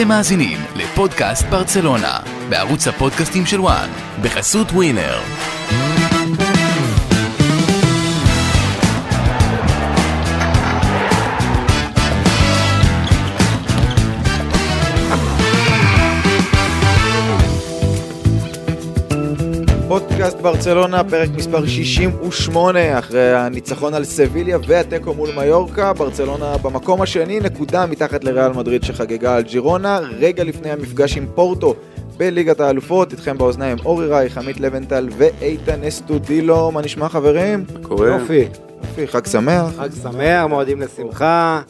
אתם מאזינים לפודקאסט ברצלונה, בערוץ הפודקאסטים של וואן, בחסות ווינר. פודקאסט ברצלונה, פרק מספר 68, אחרי הניצחון על סביליה והתיקו מול מיורקה, ברצלונה במקום השני, נקודה מתחת לריאל מדריד שחגגה על ג'ירונה, רגע לפני המפגש עם פורטו בליגת האלופות, איתכם באוזניים אורי רייך, עמית לבנטל ואיתן אסטודילו, מה נשמע חברים? קורה. יופי, יופי, חג שמח. חג שמח, מועדים לשמחה.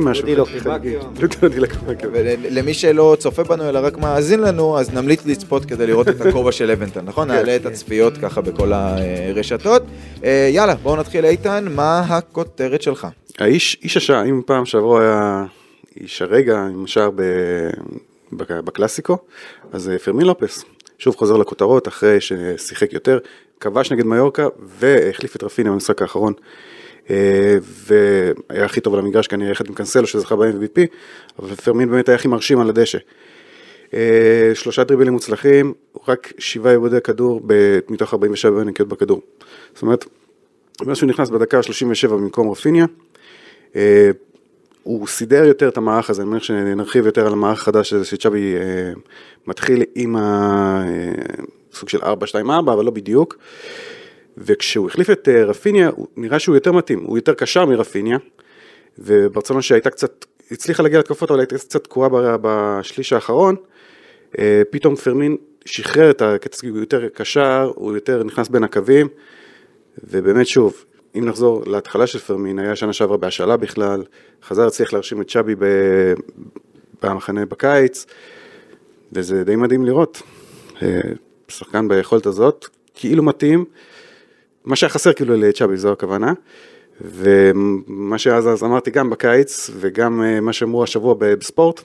משהו. לא חגיגי. קיבקיו. דודי לא קיבקיו. ולמי שלא צופה בנו אלא רק מאזין לנו, אז נמליץ לצפות כדי לראות את הכובע של לבנטל, נכון? נעלה את הצפיות ככה בכל הרשתות. אה, יאללה, בואו נתחיל איתן, מה הכותרת שלך? האיש, איש השעה, אם פעם שעברו היה איש הרגע עם בק- בקלאסיקו, אז אה, פרמין לופס, שוב חוזר לכותרות אחרי ששיחק יותר, כבש נגד מיורקה והחליף את רפיניה במשחק האחרון. אה, והיה הכי טוב על המגרש כנראה יחד עם קאנסלו שזכה ב-MVP, אבל פרמין באמת היה הכי מרשים על הדשא. אה, שלושה דריבלים מוצלחים, רק שבעה עיבודי כדור מתוך 47 נקיות בכדור. זאת אומרת, מאז שהוא נכנס בדקה ה-37 במקום רפיניה, אה, הוא סידר יותר את המערך הזה, אני מניח שנרחיב יותר על המערך החדש הזה שצ'אבי מתחיל עם הסוג של 4-2-4, אבל לא בדיוק. וכשהוא החליף את אה, רפיניה, נראה שהוא יותר מתאים, הוא יותר קשר מרפיניה, וברצלונה שהייתה קצת, הצליחה להגיע להתקפות, אבל הייתה קצת תקועה בשליש האחרון, אה, פתאום פרמין שחרר את הקצב, הוא יותר קשר, הוא יותר נכנס בין הקווים, ובאמת שוב, אם נחזור להתחלה של פרמין, היה שנה שעברה בהשאלה בכלל, חזר הצליח להרשים את ב- במחנה בקיץ, וזה די מדהים לראות. אה, שחקן ביכולת הזאת, כאילו מתאים, מה שהיה חסר כאילו לצ'אבי, זו הכוונה. ומה שאז אז אמרתי גם בקיץ, וגם אה, מה שאמרו השבוע בספורט,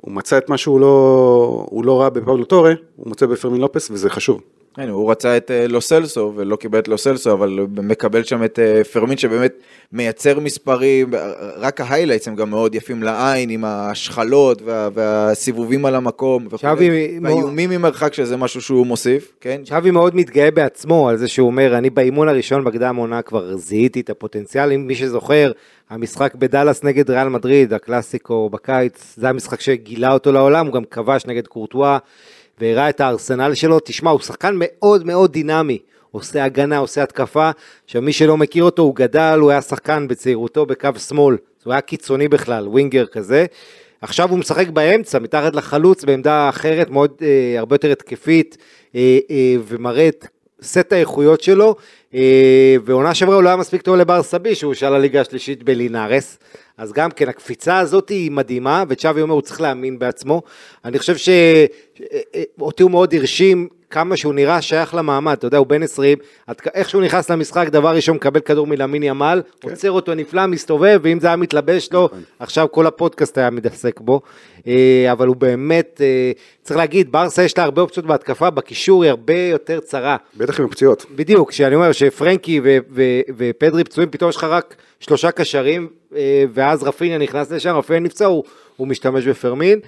הוא מצא את מה שהוא לא, לא ראה בפאולו טורה, הוא מוצא בפרמין לופס, וזה חשוב. הנה, הוא רצה את אה, לוסלסו ולא קיבל את לוסלסו, אבל מקבל שם את אה, פרמין שבאמת מייצר מספרים, רק ה highlights הם גם מאוד יפים לעין עם השחלות וה, והסיבובים על המקום. צ'אבי, והאיומים ממרחק שזה משהו שהוא מוסיף, כן? צ'אבי מאוד מתגאה בעצמו על זה שהוא אומר, אני באימון הראשון בקדם עונה כבר זיהיתי את הפוטנציאל, אם מי שזוכר, המשחק בדאלאס נגד ריאל מדריד, הקלאסיקו בקיץ, זה המשחק שגילה אותו לעולם, הוא גם כבש נגד קורטואה, והראה את הארסנל שלו, תשמע, הוא שחקן מאוד מאוד דינמי. עושה הגנה, עושה התקפה, עכשיו מי שלא מכיר אותו, הוא גדל, הוא היה שחקן בצעירותו בקו שמאל, הוא היה קיצוני בכלל, ווינגר כזה. עכשיו הוא משחק באמצע, מתחת לחלוץ, בעמדה אחרת, מאוד, אה, הרבה יותר התקפית, אה, אה, ומראה את סט האיכויות שלו, ועונה שעברה הוא לא היה מספיק טוב לבר סבי, שהוא שאל הליגה השלישית בלינארס, אז גם כן, הקפיצה הזאת היא מדהימה, וצ'אבי אומר, הוא צריך להאמין בעצמו. אני חושב שאותי הוא מאוד הרשים כמה שהוא נראה שייך למעמד, אתה יודע, הוא בן 20, עד כ- איך שהוא נכנס למשחק, דבר ראשון מקבל כדור מלמין ימל, עוצר אותו נפלא, מסתובב, ואם זה היה מתלבש לו, עכשיו כל הפודקאסט היה מתעסק בו, אה, אבל הוא באמת, אה, צריך להגיד, ברסה יש לה הרבה אופציות בהתקפה, בקישור היא הרבה יותר צרה. בטח עם הפציעות. בדיוק, כשאני אומר שפרנקי ו- ו- ופדרי פצועים, פתאום יש לך רק שלושה קשרים, אה, ואז רפיניה נכנס לשם, רפיניה נפצע, הוא, הוא משתמש בפרמין,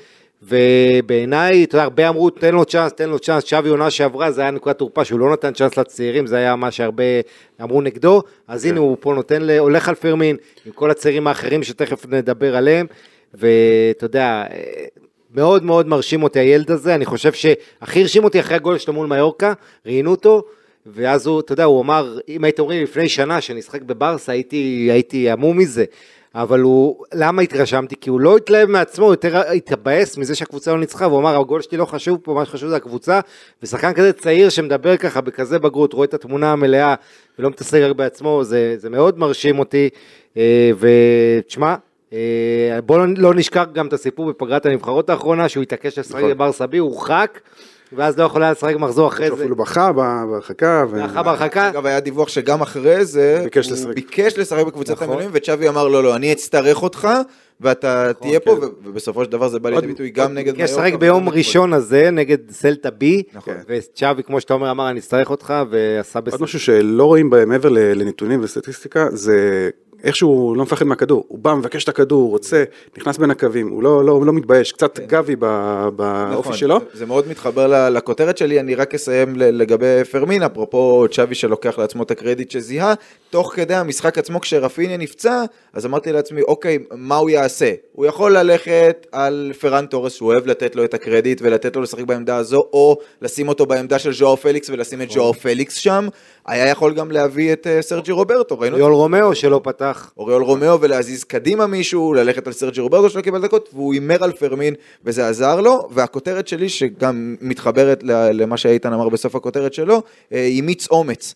ובעיניי, אתה יודע, הרבה אמרו, תן לו צ'אנס, תן לו צ'אנס, שווי עונה שעברה, זה היה נקודת תורפה שהוא לא נתן צ'אנס לצעירים, זה היה מה שהרבה אמרו נגדו, אז הנה הוא פה נותן, ל- הולך על פרמין, עם כל הצעירים האחרים שתכף נדבר עליהם, ואתה יודע, אה, מאוד מאוד מרשים אותי הילד הזה, אני חושב שהכי הרשים אותי אחרי הגול שלו מול מיורקה, ראיינו אותו, ואז הוא, אתה יודע, הוא אמר, אם הייתם אומרים לפני שנה שנשחק בברסה, הייתי, הייתי המום מזה. אבל הוא, למה התרשמתי? כי הוא לא התלהב מעצמו, הוא יותר התבאס מזה שהקבוצה לא ניצחה, והוא אמר, הגול שלי לא חשוב פה, מה שחשוב זה הקבוצה, ושחקן כזה צעיר שמדבר ככה בכזה בגרות, רואה את התמונה המלאה ולא מתעסק רק בעצמו, זה, זה מאוד מרשים אותי, אה, ותשמע, אה, בואו לא, לא נשכח גם את הסיפור בפגרת הנבחרות האחרונה, שהוא התעקש לשחק נכון. בבר סבי, הוא הורחק, ואז לא יכול היה לשחק מחזור אחרי זה. אפילו בכה בהרחקה. לאחר בהרחקה, אגב, היה דיווח שגם אחרי זה, ביקש הוא לשחק. ביקש לשחק בקבוצת נכון. המילואים, וצ'אבי אמר, לא, לא, אני אצטרך אותך, ואתה תהיה פה, ו- ובסופו של דבר זה בא לידי עוד- ביטוי גם נגד ביקש מיורקה לשחק ביום ראשון הזה נגד סלטה בי, נכון. וצ'אבי כמו שאתה אומר אמר אני אצטרך אותך ועשה עוד בסדר. משהו שלא רואים בהם מעבר לנתונים וסטטיסטיקה, זה איכשהו הוא לא מפחד מהכדור, הוא בא, מבקש את הכדור, הוא רוצה, נכנס בין הקווים, הוא לא, לא, לא מתבייש, קצת גבי ב- באופי נכון, שלו. זה- זה מאוד מתחבר לכותרת שלי, אני רק אסיים ל- לגבי פרמין, אפרופו צ'אבי שלוקח לעצמו את הקרדיט שזיהה, תוך כדי המשחק עצמו כשרפיניה נפצע, אז אמרתי לעצמי, אוקיי, מה הוא יעשה? הוא יכול ללכת על פרן תורס, שהוא אוהב לתת לו את הקרדיט ולתת לו לשחק בעמדה הזו, או לשים אותו בעמדה של ז'ואר פליקס ולשים את ז'ואר פליקס שם, היה יכול גם להביא את אה, סרג'י רוברטו, ראינו את יול רומאו שלא פתח. אוריול רומאו ולהזיז קדימה מישהו, ללכת על סרג'י רוברטו שלא קיבל דקות, והוא הימר על פרמין וזה עזר לו, והכותרת שלי שגם מתחברת למה שאיתן אמר בסוף הכותרת שלו, אה, היא מיץ אומץ.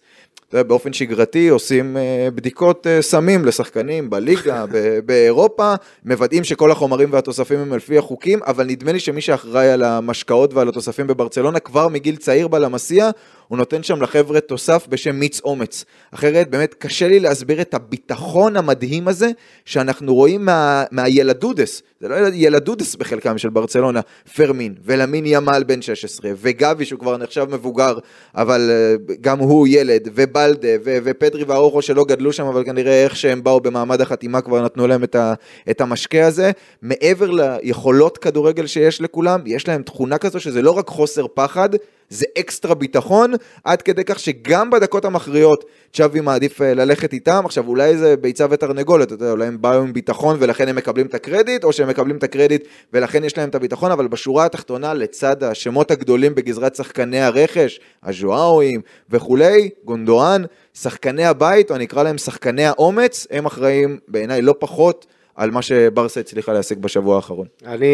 באופן שגרתי עושים אה, בדיקות אה, סמים לשחקנים בליגה, באירופה, מוודאים שכל החומרים והתוספים הם לפי החוקים, אבל נדמה לי שמי שאחראי על המשקאות ועל התוספים בברצלונה כבר מגיל צעיר בלמסיה, הוא נותן שם לחבר'ה תוסף בשם מיץ אומץ. אחרת באמת קשה לי להסביר את הביטחון המדהים הזה שאנחנו רואים מה, מהילדודס, זה לא ילד- ילדודס בחלקם של ברצלונה, פרמין ולמין ימל בן 16 וגבי שהוא כבר נחשב מבוגר אבל אה, גם הוא ילד ובלדה ו- ופדרי ואורוכו שלא גדלו שם אבל כנראה איך שהם באו במעמד החתימה כבר נתנו להם את, ה- את המשקה הזה. מעבר ליכולות כדורגל שיש לכולם, יש להם תכונה כזו שזה לא רק חוסר פחד, זה אקסטרה ביטחון, עד כדי כך שגם בדקות המכריעות צ'אבי מעדיף אה, ללכת איתם. עכשיו אולי זה ביצה ותרנגולת, אתה יודע, אולי הם באו עם ביטחון ולכן הם מקבלים את הקרדיט, או שהם מקבלים את הקרדיט ולכן יש להם את הביטחון, אבל בשורה התחתונה לצד השמות הגדולים בגזרת שחקני הרכש, הז'ואאואים וכולי, גונדואן, שחקני הבית, או אני אקרא להם שחקני האומץ, הם אחראים בעיניי לא פחות. על מה שברסה הצליחה להשיג בשבוע האחרון. אני,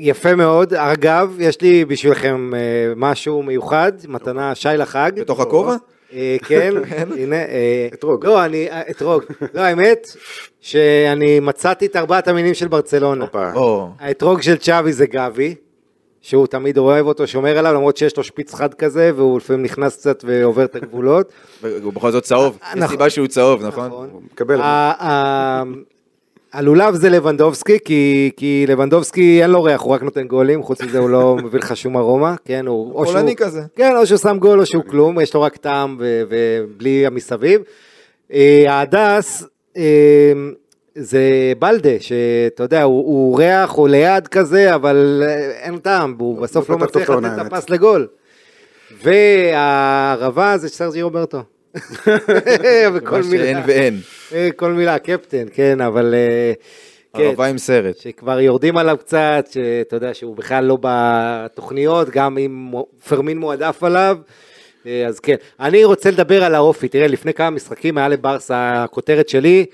יפה מאוד. אגב, יש לי בשבילכם אה, משהו מיוחד, מתנה שי לחג. בתוך הכובע? אה, כן, הנה. אה, אתרוג. לא, אני, אתרוג. לא, האמת, שאני מצאתי את ארבעת המינים של ברצלונה. האתרוג של צ'אבי זה גבי, שהוא תמיד אוהב אותו, שומר עליו, למרות שיש לו שפיץ חד כזה, והוא לפעמים נכנס קצת ועובר את הגבולות. והוא בכל זאת צהוב, יש נכון. סיבה שהוא צהוב, נכון? הוא ה- הלולב זה לבנדובסקי, כי, כי לבנדובסקי אין לו ריח, הוא רק נותן גולים, חוץ מזה הוא לא מביא לך שום ארומה, כן, הוא... או פולני שהוא- כזה. כן, או שהוא שם גול או שהוא כלום, יש לו רק טעם ו- ובלי המסביב. אה, ההדס אה, זה בלדה, שאתה יודע, הוא, הוא ריח, הוא ליד כזה, אבל אה, אין טעם, והוא בסוף לא פתח טוב מצליח לתת את. הפס לגול. והערבה זה סרג'י רוברטו. וכל מה שאין מילה, ואין. אה, כל מילה, קפטן, כן, אבל... אה, כן, ערבה עם סרט. שכבר יורדים עליו קצת, שאתה יודע שהוא בכלל לא בתוכניות, גם אם פרמין מועדף עליו. אה, אז כן, אני רוצה לדבר על האופי, תראה, לפני כמה משחקים היה לברסה, הכותרת שלי,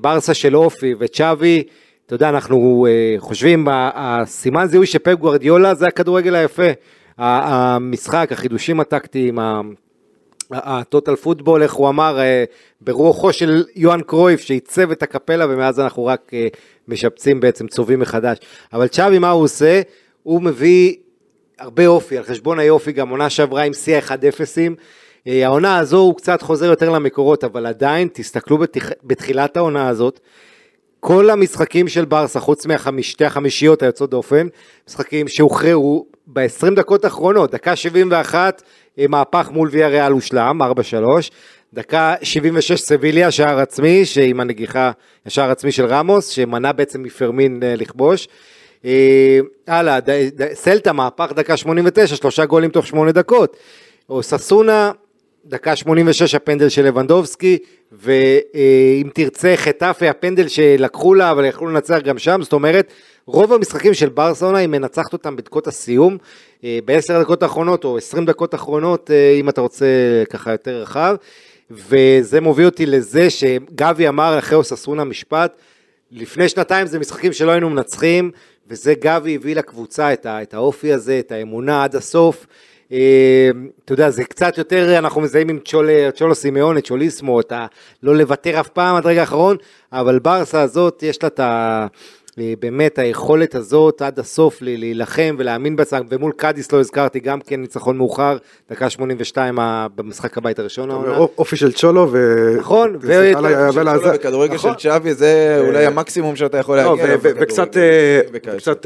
ברסה של אופי וצ'אבי, אתה יודע, אנחנו חושבים, הסימן זיהוי של פפ גוורדיולה זה הכדורגל היפה. המשחק, החידושים הטקטיים, הטוטל פוטבול, איך הוא אמר, אה, ברוחו של יוהאן קרויף שעיצב את הקפלה ומאז אנחנו רק אה, משפצים בעצם, צובעים מחדש. אבל צ'אבי מה הוא עושה? הוא מביא הרבה אופי, על חשבון היופי גם עונה שעברה עם שיא ה-1-0. אה, העונה הזו הוא קצת חוזר יותר למקורות, אבל עדיין, תסתכלו בתח... בתחילת העונה הזאת, כל המשחקים של ברסה, חוץ משתי החמישיות היוצאות דופן, משחקים שהוכרעו ב-20 דקות האחרונות, דקה 71, אה, מהפך מול ויה ריאל הושלם, 4-3, דקה 76 סביליה, שער עצמי, שעם הנגיחה, השער עצמי של רמוס, שמנע בעצם מפרמין אה, לכבוש. אה, הלאה, סלטה, מהפך דקה 89, שלושה גולים תוך שמונה דקות. או ססונה, דקה 86 הפנדל של לבנדובסקי, ואם תרצה חטאפה הפנדל שלקחו לה, אבל יכלו לנצח גם שם, זאת אומרת, רוב המשחקים של ברסלונה היא מנצחת אותם בדקות הסיום, אה, בעשר הדקות האחרונות או עשרים דקות האחרונות, אה, אם אתה רוצה ככה יותר רחב, וזה מוביל אותי לזה שגבי אמר אחרי אוססונה משפט, לפני שנתיים זה משחקים שלא היינו מנצחים, וזה גבי הביא לקבוצה את, ה, את האופי הזה, את האמונה עד הסוף. אה, אתה יודע, זה קצת יותר, אנחנו מזהים עם צ'ול, צ'ולו סימאון, את צ'וליסמו, את ה... לא לוותר אף פעם עד רגע האחרון, אבל ברסה הזאת, יש לה את ה... אה, באמת היכולת הזאת עד הסוף להילחם ולהאמין בעצמם, ומול קאדיס לא הזכרתי גם כן ניצחון מאוחר, דקה 82 ה- במשחק הבית הראשון העונה. אופי של צ'ולו, ו... נכון, ו- בכדורגל של נכון. צ'אבי זה אולי המקסימום שאתה יכול לא, להגיע. אליו. וקצת אה,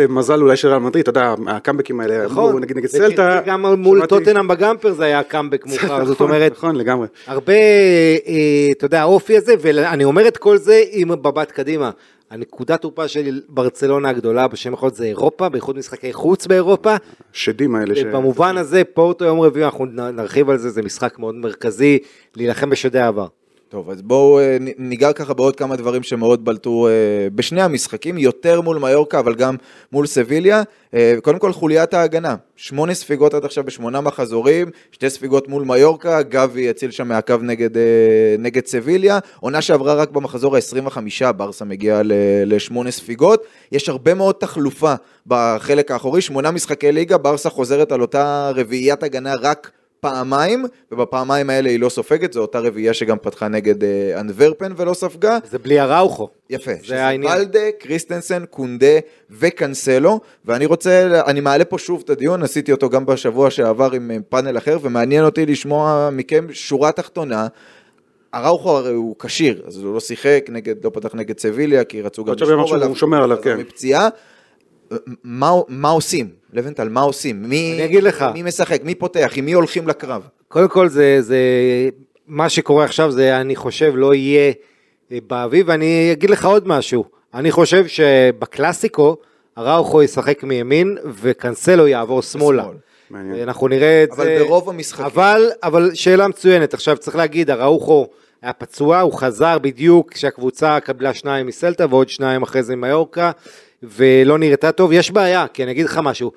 אה, מזל אולי של ריאל מדריד, אתה יודע, הקאמבקים האלה, נכון, נגיד נגד סלטה, גם מול טוטנאם בגמפר זה היה קאמבק מאוחר, זאת נכון, אומרת, נכון, לגמרי. הרבה, אה, אתה יודע, האופי הזה, ואני אומר את כל זה עם מבט קדימה. הנקודת תורפה של ברצלונה הגדולה בשם יכול להיות זה אירופה, בייחוד משחקי חוץ באירופה. שדים האלה. ש- במובן הזה, פורטו יום רביעי, אנחנו נרחיב על זה, זה משחק מאוד מרכזי, להילחם בשדי העבר. טוב, אז בואו אה, ניגע ככה בעוד כמה דברים שמאוד בלטו אה, בשני המשחקים, יותר מול מיורקה, אבל גם מול סביליה. אה, קודם כל, חוליית ההגנה. שמונה ספיגות עד עכשיו בשמונה מחזורים, שתי ספיגות מול מיורקה, גבי הציל שם מהקו נגד, נגד סביליה. עונה שעברה רק במחזור ה-25, ברסה מגיעה לשמונה ספיגות. יש הרבה מאוד תחלופה בחלק האחורי, שמונה משחקי ליגה, ברסה חוזרת על אותה רביעיית הגנה רק פעמיים, ובפעמיים האלה היא לא סופגת, זו אותה רביעייה שגם פתחה נגד אה, אנדוורפן ולא ספגה. זה בלי הראוכו. יפה, זה שזה העניין. בלדה, קריסטנסן, קונדה וקנסלו, ואני רוצה, אני מעלה פה שוב את הדיון, עשיתי אותו גם בשבוע שעבר עם אה, פאנל אחר, ומעניין אותי לשמוע מכם שורה תחתונה. אראוכו הרי הוא כשיר, אז הוא לא שיחק נגד, לא פתח נגד סביליה, כי רצו גם לשמור עליו. שומר עליו, כן. מפציעה. מה, מה עושים? לבנטל, מה עושים? מי, אני אגיד לך. מי משחק? מי פותח? עם מי הולכים לקרב? קודם כל זה, זה, מה שקורה עכשיו זה אני חושב לא יהיה אה, באביב, ואני אגיד לך עוד משהו, אני חושב שבקלאסיקו הראוכו ישחק מימין וקנסלו יעבור שמאלה. בשמאל. מעניין. אנחנו נראה את אבל זה. ברוב המשחקים. אבל, אבל שאלה מצוינת, עכשיו צריך להגיד, הראוכו היה פצוע, הוא חזר בדיוק כשהקבוצה קיבלה שניים מסלטה ועוד שניים אחרי זה מיורקה, ולא נראתה טוב, יש בעיה, כי אני אגיד לך משהו,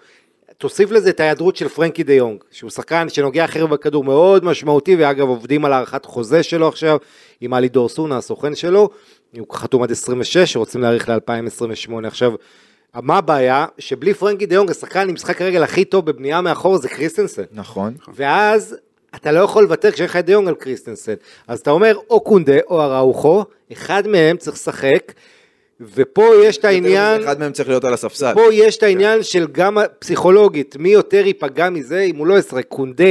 תוסיף לזה את ההיעדרות של פרנקי דה יונג, שהוא שחקן שנוגע אחר בכדור מאוד משמעותי, ואגב עובדים על הארכת חוזה שלו עכשיו, עם עלי דורסון, הסוכן שלו, הוא חתום עד 26, רוצים להאריך ל-2028. עכשיו, מה הבעיה? שבלי פרנקי דה יונג, השחקן עם משחק הרגל הכי טוב בבנייה מאחור זה קריסטנסן. נכון. ואז אתה לא יכול לוותר כשיש לך את דה יונג על קריסטנסן. אז אתה אומר או קונדה או אראוחו, אחד מהם צריך לשחק, ופה יש את העניין, אחד מהם צריך להיות על הספסל. פה יש את העניין של גם פסיכולוגית, מי יותר ייפגע מזה אם הוא לא ישחק. קונדה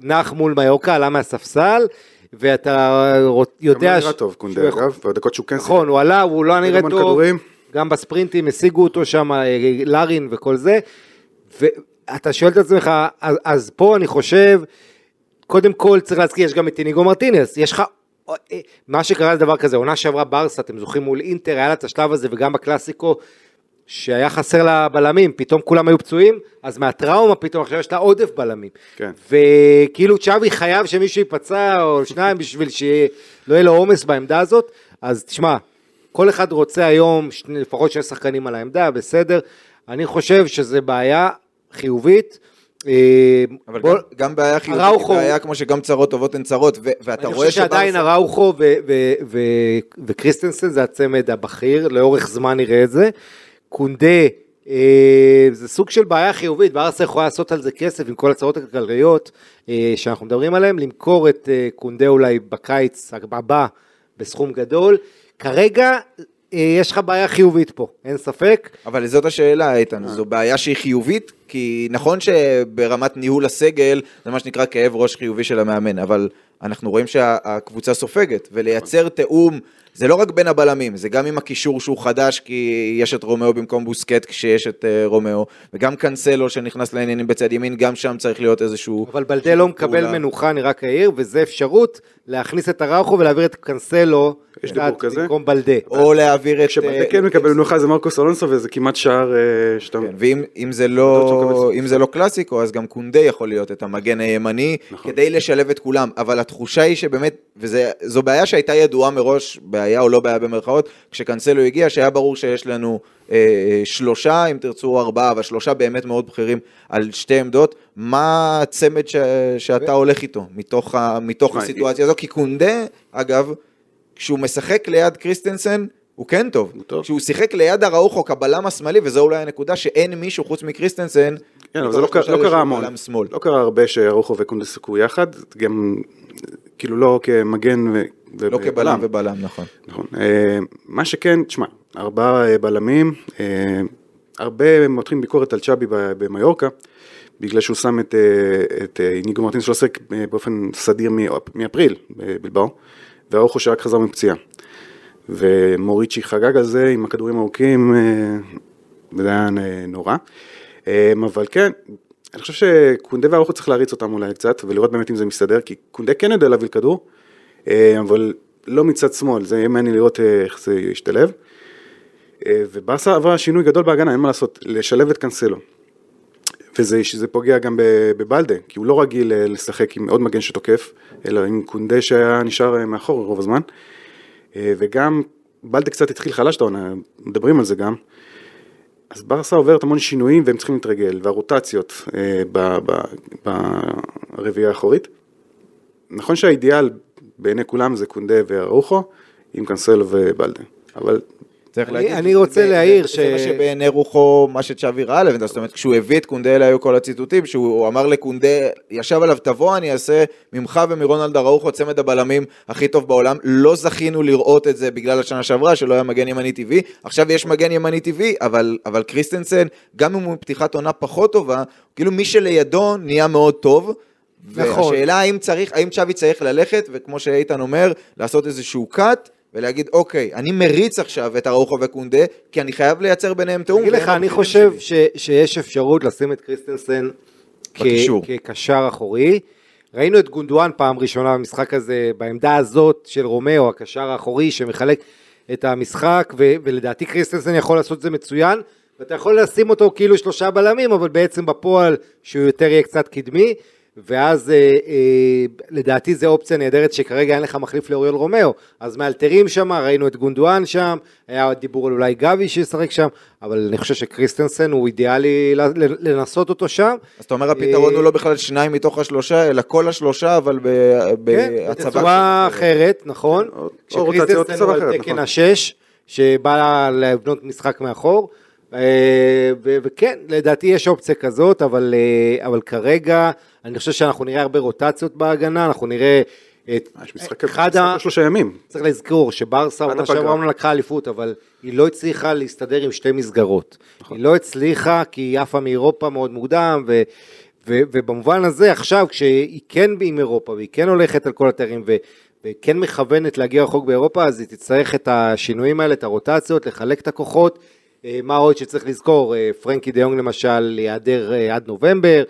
נח מול מיורקה, עלה מהספסל, ואתה רוצ- גם יודע... לא נראה ש- טוב, קונדה, אגב, בדקות שהוא כן נכון, הוא עלה, הוא לא נראה טוב, כדורים. גם בספרינטים השיגו אותו שם, אה, לארין וכל זה, ואתה שואל את עצמך, אז, אז פה אני חושב, קודם כל צריך להזכיר, יש גם את איניגו מרטינס, יש לך, מה שקרה זה דבר כזה, עונה שעברה ברסה, אתם זוכרים מול אינטר, היה לה את השלב הזה, וגם בקלאסיקו, שהיה חסר לה בלמים, פתאום כולם היו פצועים, אז מהטראומה פתאום עכשיו יש לה עודף בלמים. כן. וכאילו צ'אבי חייב שמישהו ייפצע או שניים בשביל שלא יהיה לו עומס בעמדה הזאת, אז תשמע, כל אחד רוצה היום שני, לפחות שני שחקנים על העמדה, בסדר, אני חושב שזה בעיה חיובית. אבל בוא- גם, גם בעיה חיובית, היא בעיה כמו שגם צרות טובות הן צרות, ו- ואתה אני רואה חושב שעדיין שברסה- אראוכו ו- ו- ו- וקריסטנסן זה הצמד הבכיר, לאורך זמן נראה את זה. קונדה, אה, זה סוג של בעיה חיובית, ברסה יכולה לעשות על זה כסף עם כל הצרות הכלכליות אה, שאנחנו מדברים עליהן, למכור את אה, קונדה אולי בקיץ הבא בסכום גדול. כרגע יש לך בעיה חיובית פה, אין ספק. אבל זאת השאלה, איתן, זו בעיה שהיא חיובית, כי נכון שברמת ניהול הסגל, זה מה שנקרא כאב ראש חיובי של המאמן, אבל אנחנו רואים שהקבוצה סופגת, ולייצר תיאום, זה לא רק בין הבלמים, זה גם עם הקישור שהוא חדש, כי יש את רומאו במקום בוסקט כשיש את אה, רומאו, וגם קאנסלו שנכנס לעניינים בצד ימין, גם שם צריך להיות איזשהו... אבל בלדה לא מקבל פעולה. מנוחה, אני רק אעיר, וזה אפשרות להכניס את אראוכו ולהעביר את כזה? במקום בלדה. או להעביר את... כשבלדה אה, כן מקבל מנוחה זה מרקוס אלונסו וזה כמעט שער אה, שאתה... כן, ואם אם זה, לא זה לא קלאסיקו, אז גם קונדה יכול להיות את המגן הימני, נכון. כדי לשלב את כולם. אבל התחושה היא שבאמת, וזו בעיה שהייתה ידועה מראש, בעיה או לא בעיה במרכאות, כשקנסלו הגיע, שהיה ברור שיש לנו אה, שלושה, אם תרצו ארבעה, אבל שלושה באמת מאוד בכירים על שתי עמדות. מה הצמד ש, שאתה הולך איתו, מתוך, ה, מתוך הסיטואציה הזו? כי קונדה, אגב, כשהוא משחק ליד קריסטנסן, הוא כן טוב. הוא טוב. כשהוא שיחק ליד אראוחו כבלם השמאלי, וזו אולי הנקודה שאין מישהו חוץ מקריסטנסן. כן, אבל זה לא לא קרה המון. לא קרה הרבה שארוחו וקונדה שיחקו יחד, גם כאילו לא כמגן ו... לא ובלם. כבלם ובלם, נכון. נכון. אה, מה שכן, תשמע, ארבעה אה, בלמים, אה, הרבה מותחים ביקורת על צ'אבי במיורקה, בגלל שהוא שם את, את איניגו מרטינס שלא עוסק באופן סדיר מאפריל בבלבאו, והאוכו שרק חזר מפציעה. ומוריצ'י חגג על זה עם הכדורים הארוכים, וזה היה נורא. אבל כן, אני חושב שקונדה והאוכו צריך להריץ אותם אולי קצת, ולראות באמת אם זה מסתדר, כי קונדה כן יודע להביא כדור, אה, אבל לא מצד שמאל, זה יהיה מעניין לראות אה, איך זה ישתלב. אה, וברסה עברה שינוי גדול בהגנה, אין מה לעשות, לשלב את קאנסלו. וזה פוגע גם בבלדה, כי הוא לא רגיל לשחק עם עוד מגן שתוקף, אלא עם קונדה שהיה נשאר מאחור רוב הזמן. וגם בלדה קצת התחיל חלש את העונה, מדברים על זה גם. אז ברסה עוברת המון שינויים והם צריכים להתרגל, והרוטציות אה, ברביעייה האחורית. נכון שהאידיאל בעיני כולם זה קונדה וארוחו, עם קאנסלו ובלדה, אבל צריך אני- להגיד, אני רוצה להעיר ש- זה מה שבעיני רוחו, מה שצ'אבי ראה לבנדה, זאת אומרת, כשהוא הביא את קונדה, אלה היו כל הציטוטים, שהוא אמר לקונדה, ישב עליו, תבוא, אני אעשה ממך ומרונלד אראוחו צמד הבלמים הכי טוב בעולם. לא זכינו לראות את זה בגלל השנה שעברה, שלא היה מגן ימני טבעי. עכשיו יש מגן ימני טבעי, אבל, אבל קריסטנסן, גם אם הוא פתיחת עונה פחות טובה, כאילו מי שלידו נהיה מאוד טוב. נכון. והשאלה האם צריך, האם צ'אבי צריך ללכת, וכמו שאיתן אומר, לעשות איזשהו cut, ולהגיד, אוקיי, אני מריץ עכשיו את אראוחו וקונדה, כי אני חייב לייצר ביניהם תיאום. אגיד לך, אני חושב. ש, שיש אפשרות לשים את קריסטנסן. כקשר אחורי. ראינו את גונדואן פעם ראשונה במשחק הזה, בעמדה הזאת של רומאו, הקשר האחורי שמחלק את המשחק, ו, ולדעתי קריסטנסן יכול לעשות את זה מצוין, ואתה יכול לשים אותו כאילו שלושה בלמים, אבל בעצם בפועל שהוא יותר יהיה קצת קדמי, ואז אה, אה, לדעתי זו אופציה נהדרת שכרגע אין לך מחליף לאוריול רומאו, אז מאלתרים שם, ראינו את גונדואן שם, היה דיבור על אולי גבי שישחק שם, אבל אני חושב שקריסטנסן הוא אידיאלי לנסות אותו שם. אז אתה אומר, הפתרון אה, הוא לא בכלל שניים מתוך השלושה, אלא כל השלושה, אבל ב- כן, בהצבה. בצורה אחרת, נכון. או שקריסטנסן הוא על תקן נכון. השש, שבא לבנות משחק מאחור. אה, וכן, לדעתי יש אופציה כזאת, אבל, אה, אבל כרגע אני חושב שאנחנו נראה הרבה רוטציות בהגנה, אנחנו נראה את אה, אחד ה... שלושה ימים. צריך לזכור שברסה עונה. שעברה אומנם לקחה אליפות, אבל היא לא הצליחה להסתדר עם שתי מסגרות. נכון. היא לא הצליחה כי היא עפה מאירופה מאוד מוקדם, ו, ו, ובמובן הזה עכשיו כשהיא כן עם אירופה והיא כן הולכת על כל התארים ו, וכן מכוונת להגיע רחוק באירופה, אז היא תצטרך את השינויים האלה, את הרוטציות, לחלק את הכוחות. אה, מה עוד שצריך לזכור, אה, פרנקי דיונג למשל ייעדר עד נובמבר.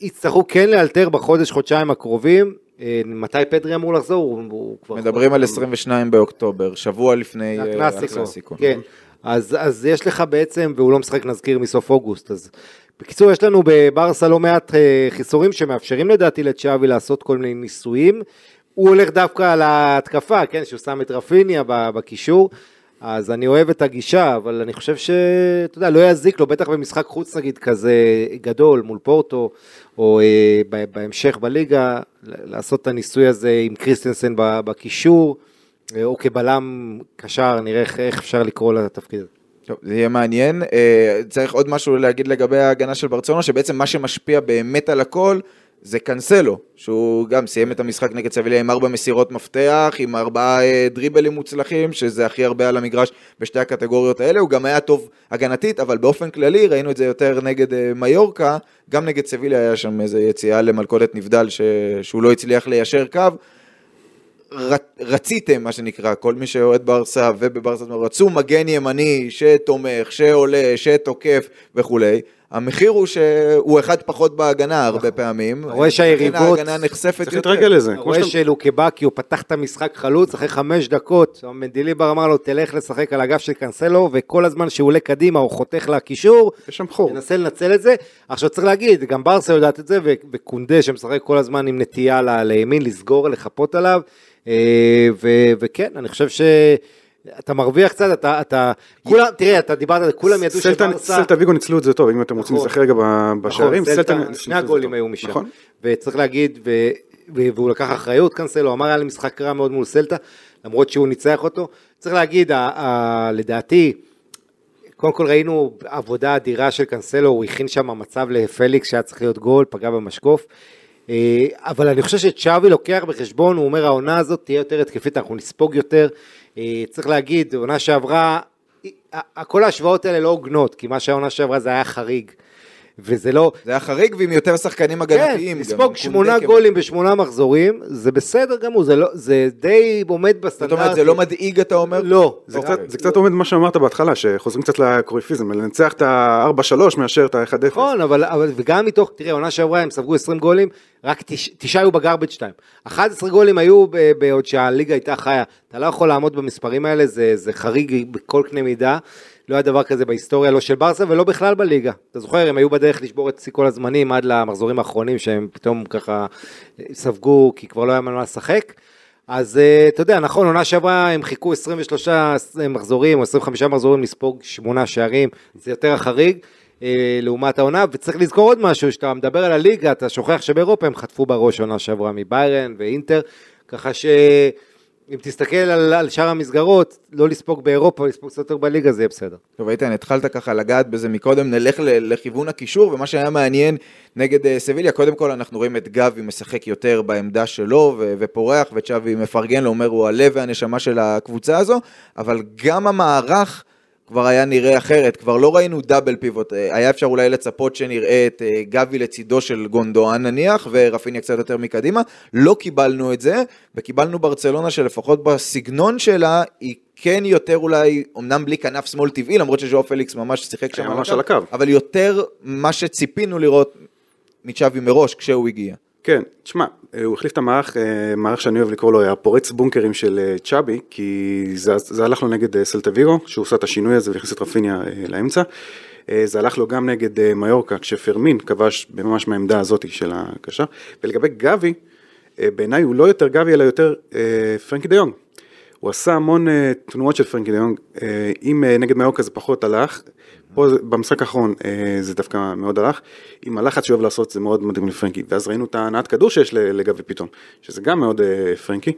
יצטרכו כן לאלתר בחודש, חודשיים הקרובים. אה, מתי פדרי אמור לחזור? הוא, הוא כבר... מדברים על 22 באוקטובר, שבוע לפני אה, הקלאסיקו. כן. אז, אז יש לך בעצם, והוא לא משחק נזכיר מסוף אוגוסט, אז בקיצור יש לנו בברסה לא מעט אה, חיסורים שמאפשרים לדעתי לצ'אבי לעשות כל מיני ניסויים. הוא הולך דווקא על ההתקפה, כן, שהוא שם את רפיניה בקישור, אז אני אוהב את הגישה, אבל אני חושב שאתה יודע, לא יזיק לו, בטח במשחק חוץ נגיד כזה גדול מול פורטו, או אה, בהמשך בליגה, לעשות את הניסוי הזה עם קריסטנסן בקישור. או כבלם קשר, נראה איך, איך אפשר לקרוא לתפקיד הזה. טוב, זה יהיה מעניין. אה, צריך עוד משהו להגיד לגבי ההגנה של ברצלונה, שבעצם מה שמשפיע באמת על הכל זה קאנסלו, שהוא גם סיים את המשחק נגד סביליה עם ארבע מסירות מפתח, עם ארבעה אה, דריבלים מוצלחים, שזה הכי הרבה על המגרש בשתי הקטגוריות האלה. הוא גם היה טוב הגנתית, אבל באופן כללי ראינו את זה יותר נגד אה, מיורקה, גם נגד סביליה היה שם איזו יציאה למלכודת נבדל ש... שהוא לא הצליח ליישר קו. ר- רציתם, מה שנקרא, כל מי שאוהד ברסה ובברסה רצו מגן ימני שתומך, שעולה, שתוקף וכולי. המחיר הוא שהוא אחד פחות בהגנה הרבה פעמים. נכון. רואה שהיריבות- ההגנה נחשפת צריך יותר. להתרגל לזה. רואה שלוקבקי, הוא פתח את המשחק חלוץ, אחרי חמש דקות, מנדיליבר אמר לו, תלך לשחק על הגב של קאנסלו, וכל הזמן שהוא עולה קדימה, הוא חותך לקישור, יש שם חור. תנסה לנצל את זה. עכשיו צריך להגיד, גם ברסה יודעת את זה, וקונדה שמשחק כל הזמן עם נטייה לימין, לסגור, לחפות עליו, אה, וכן, אני חושב ש... אתה מרוויח קצת, אתה, אתה, כולם, תראה, אתה דיברת, על כולם ידעו שברסה, סלטה ויגו ניצלו את זה טוב, אם אתם רוצים נכון. להיזכר רגע ב- בשערים, נכון, סלטה... שני הגולים. היו משם. נכון. וצריך להגיד, והוא לקח אחריות קאנסלו, אמר היה לי משחק רע מאוד מול סלטה, למרות שהוא ניצח אותו. צריך להגיד, לדעתי, קודם כל ראינו עבודה אדירה של קאנסלו, הוא הכין שם מצב לפליקס שהיה צריך להיות גול, פגע במשקוף. אה, אבל אני חושב שצ'אבי לוקח בחשבון, הוא אומר העונה הזאת תהיה יותר התקפית, אנחנו נספוג יותר. אה, צריך להגיד, עונה שעברה, כל ההשוואות האלה לא הוגנות, כי מה שהעונה שעברה זה היה חריג. וזה לא, זה היה חריג ועם יותר שחקנים כן, הגנתיים. גם. לספוג שמונה גולים בשמונה מחזורים, זה בסדר גמור, זה, לא, זה די עומד זאת בסטנדרטים. אומרת, זה לא מדאיג, אתה אומר? לא. זה אוקיי. קצת, זה קצת עומד במה שאמרת בהתחלה, שחוזרים קצת לקוריפיזם, לנצח את ה-4-3 מאשר את ה-1-0. נכון, אבל, אבל וגם מתוך, תראה, עונה שעברה הם ספגו 20 גולים, רק תש, תשעה היו בגרבג' 2. 11 גולים היו ב- בעוד שהליגה הייתה חיה. אתה לא יכול לעמוד במספרים האלה, זה, זה חריג בכל קנה מידה. לא היה דבר כזה בהיסטוריה, לא של ברסה ולא בכלל בליגה. אתה זוכר, הם היו בדרך לשבור את כל הזמנים עד למחזורים האחרונים שהם פתאום ככה ספגו, כי כבר לא היה מה לשחק. אז אה, אתה יודע, נכון, עונה שעברה הם חיכו 23 מחזורים או 25 מחזורים לספוג שמונה שערים, זה יותר החריג. אה, לעומת העונה, וצריך לזכור עוד משהו, שאתה מדבר על הליגה, אתה שוכח שבאירופה הם חטפו בראש עונה שעברה מביירן ואינטר, ככה שאם תסתכל על, על שאר המסגרות, לא לספוג באירופה, לספוג קצת יותר בליגה, זה יהיה בסדר. טוב, איתן, התחלת ככה לגעת בזה מקודם, נלך לכיוון הקישור, ומה שהיה מעניין נגד אה, סביליה, קודם כל אנחנו רואים את גבי משחק יותר בעמדה שלו ו- ופורח, וצ'אבי מפרגן לו, אומר הוא הלב והנשמה של הקבוצה הזו, אבל גם המערך... כבר היה נראה אחרת, כבר לא ראינו double pivot, אה, היה אפשר אולי לצפות שנראה את אה, גבי לצידו של גונדואן נניח, ורפיניה קצת יותר מקדימה, לא קיבלנו את זה, וקיבלנו ברצלונה שלפחות בסגנון שלה, היא כן יותר אולי, אמנם בלי כנף שמאל טבעי, למרות שז'ואר פליקס ממש שיחק שם ממש על הקו. אבל יותר מה שציפינו לראות מצ'אבי מראש כשהוא הגיע. כן, תשמע, הוא החליף את המערך, אה, מערך שאני אוהב לקרוא לו הפורץ בונקרים של אה, צ'אבי, כי זה, זה הלך לו נגד אה, סלטה ויגו, שהוא עושה את השינוי הזה והכניס את רפיניה אה, לאמצע. אה, זה הלך לו גם נגד אה, מיורקה, כשפרמין כבש ממש מהעמדה הזאת של הקשר. ולגבי גבי, אה, בעיניי הוא לא יותר גבי, אלא יותר אה, פרנקי דיונג. הוא עשה המון אה, תנועות של פרנקי אה, אם אה, נגד מיורקה זה פחות הלך, פה זה- במשחק האחרון אה, זה דווקא מאוד הלך, עם הלחץ שהוא אוהב לעשות זה מאוד מדהים לפרנקי, ואז ראינו את ההנעת כדור שיש לגבי פתאום, שזה גם מאוד אה, פרנקי,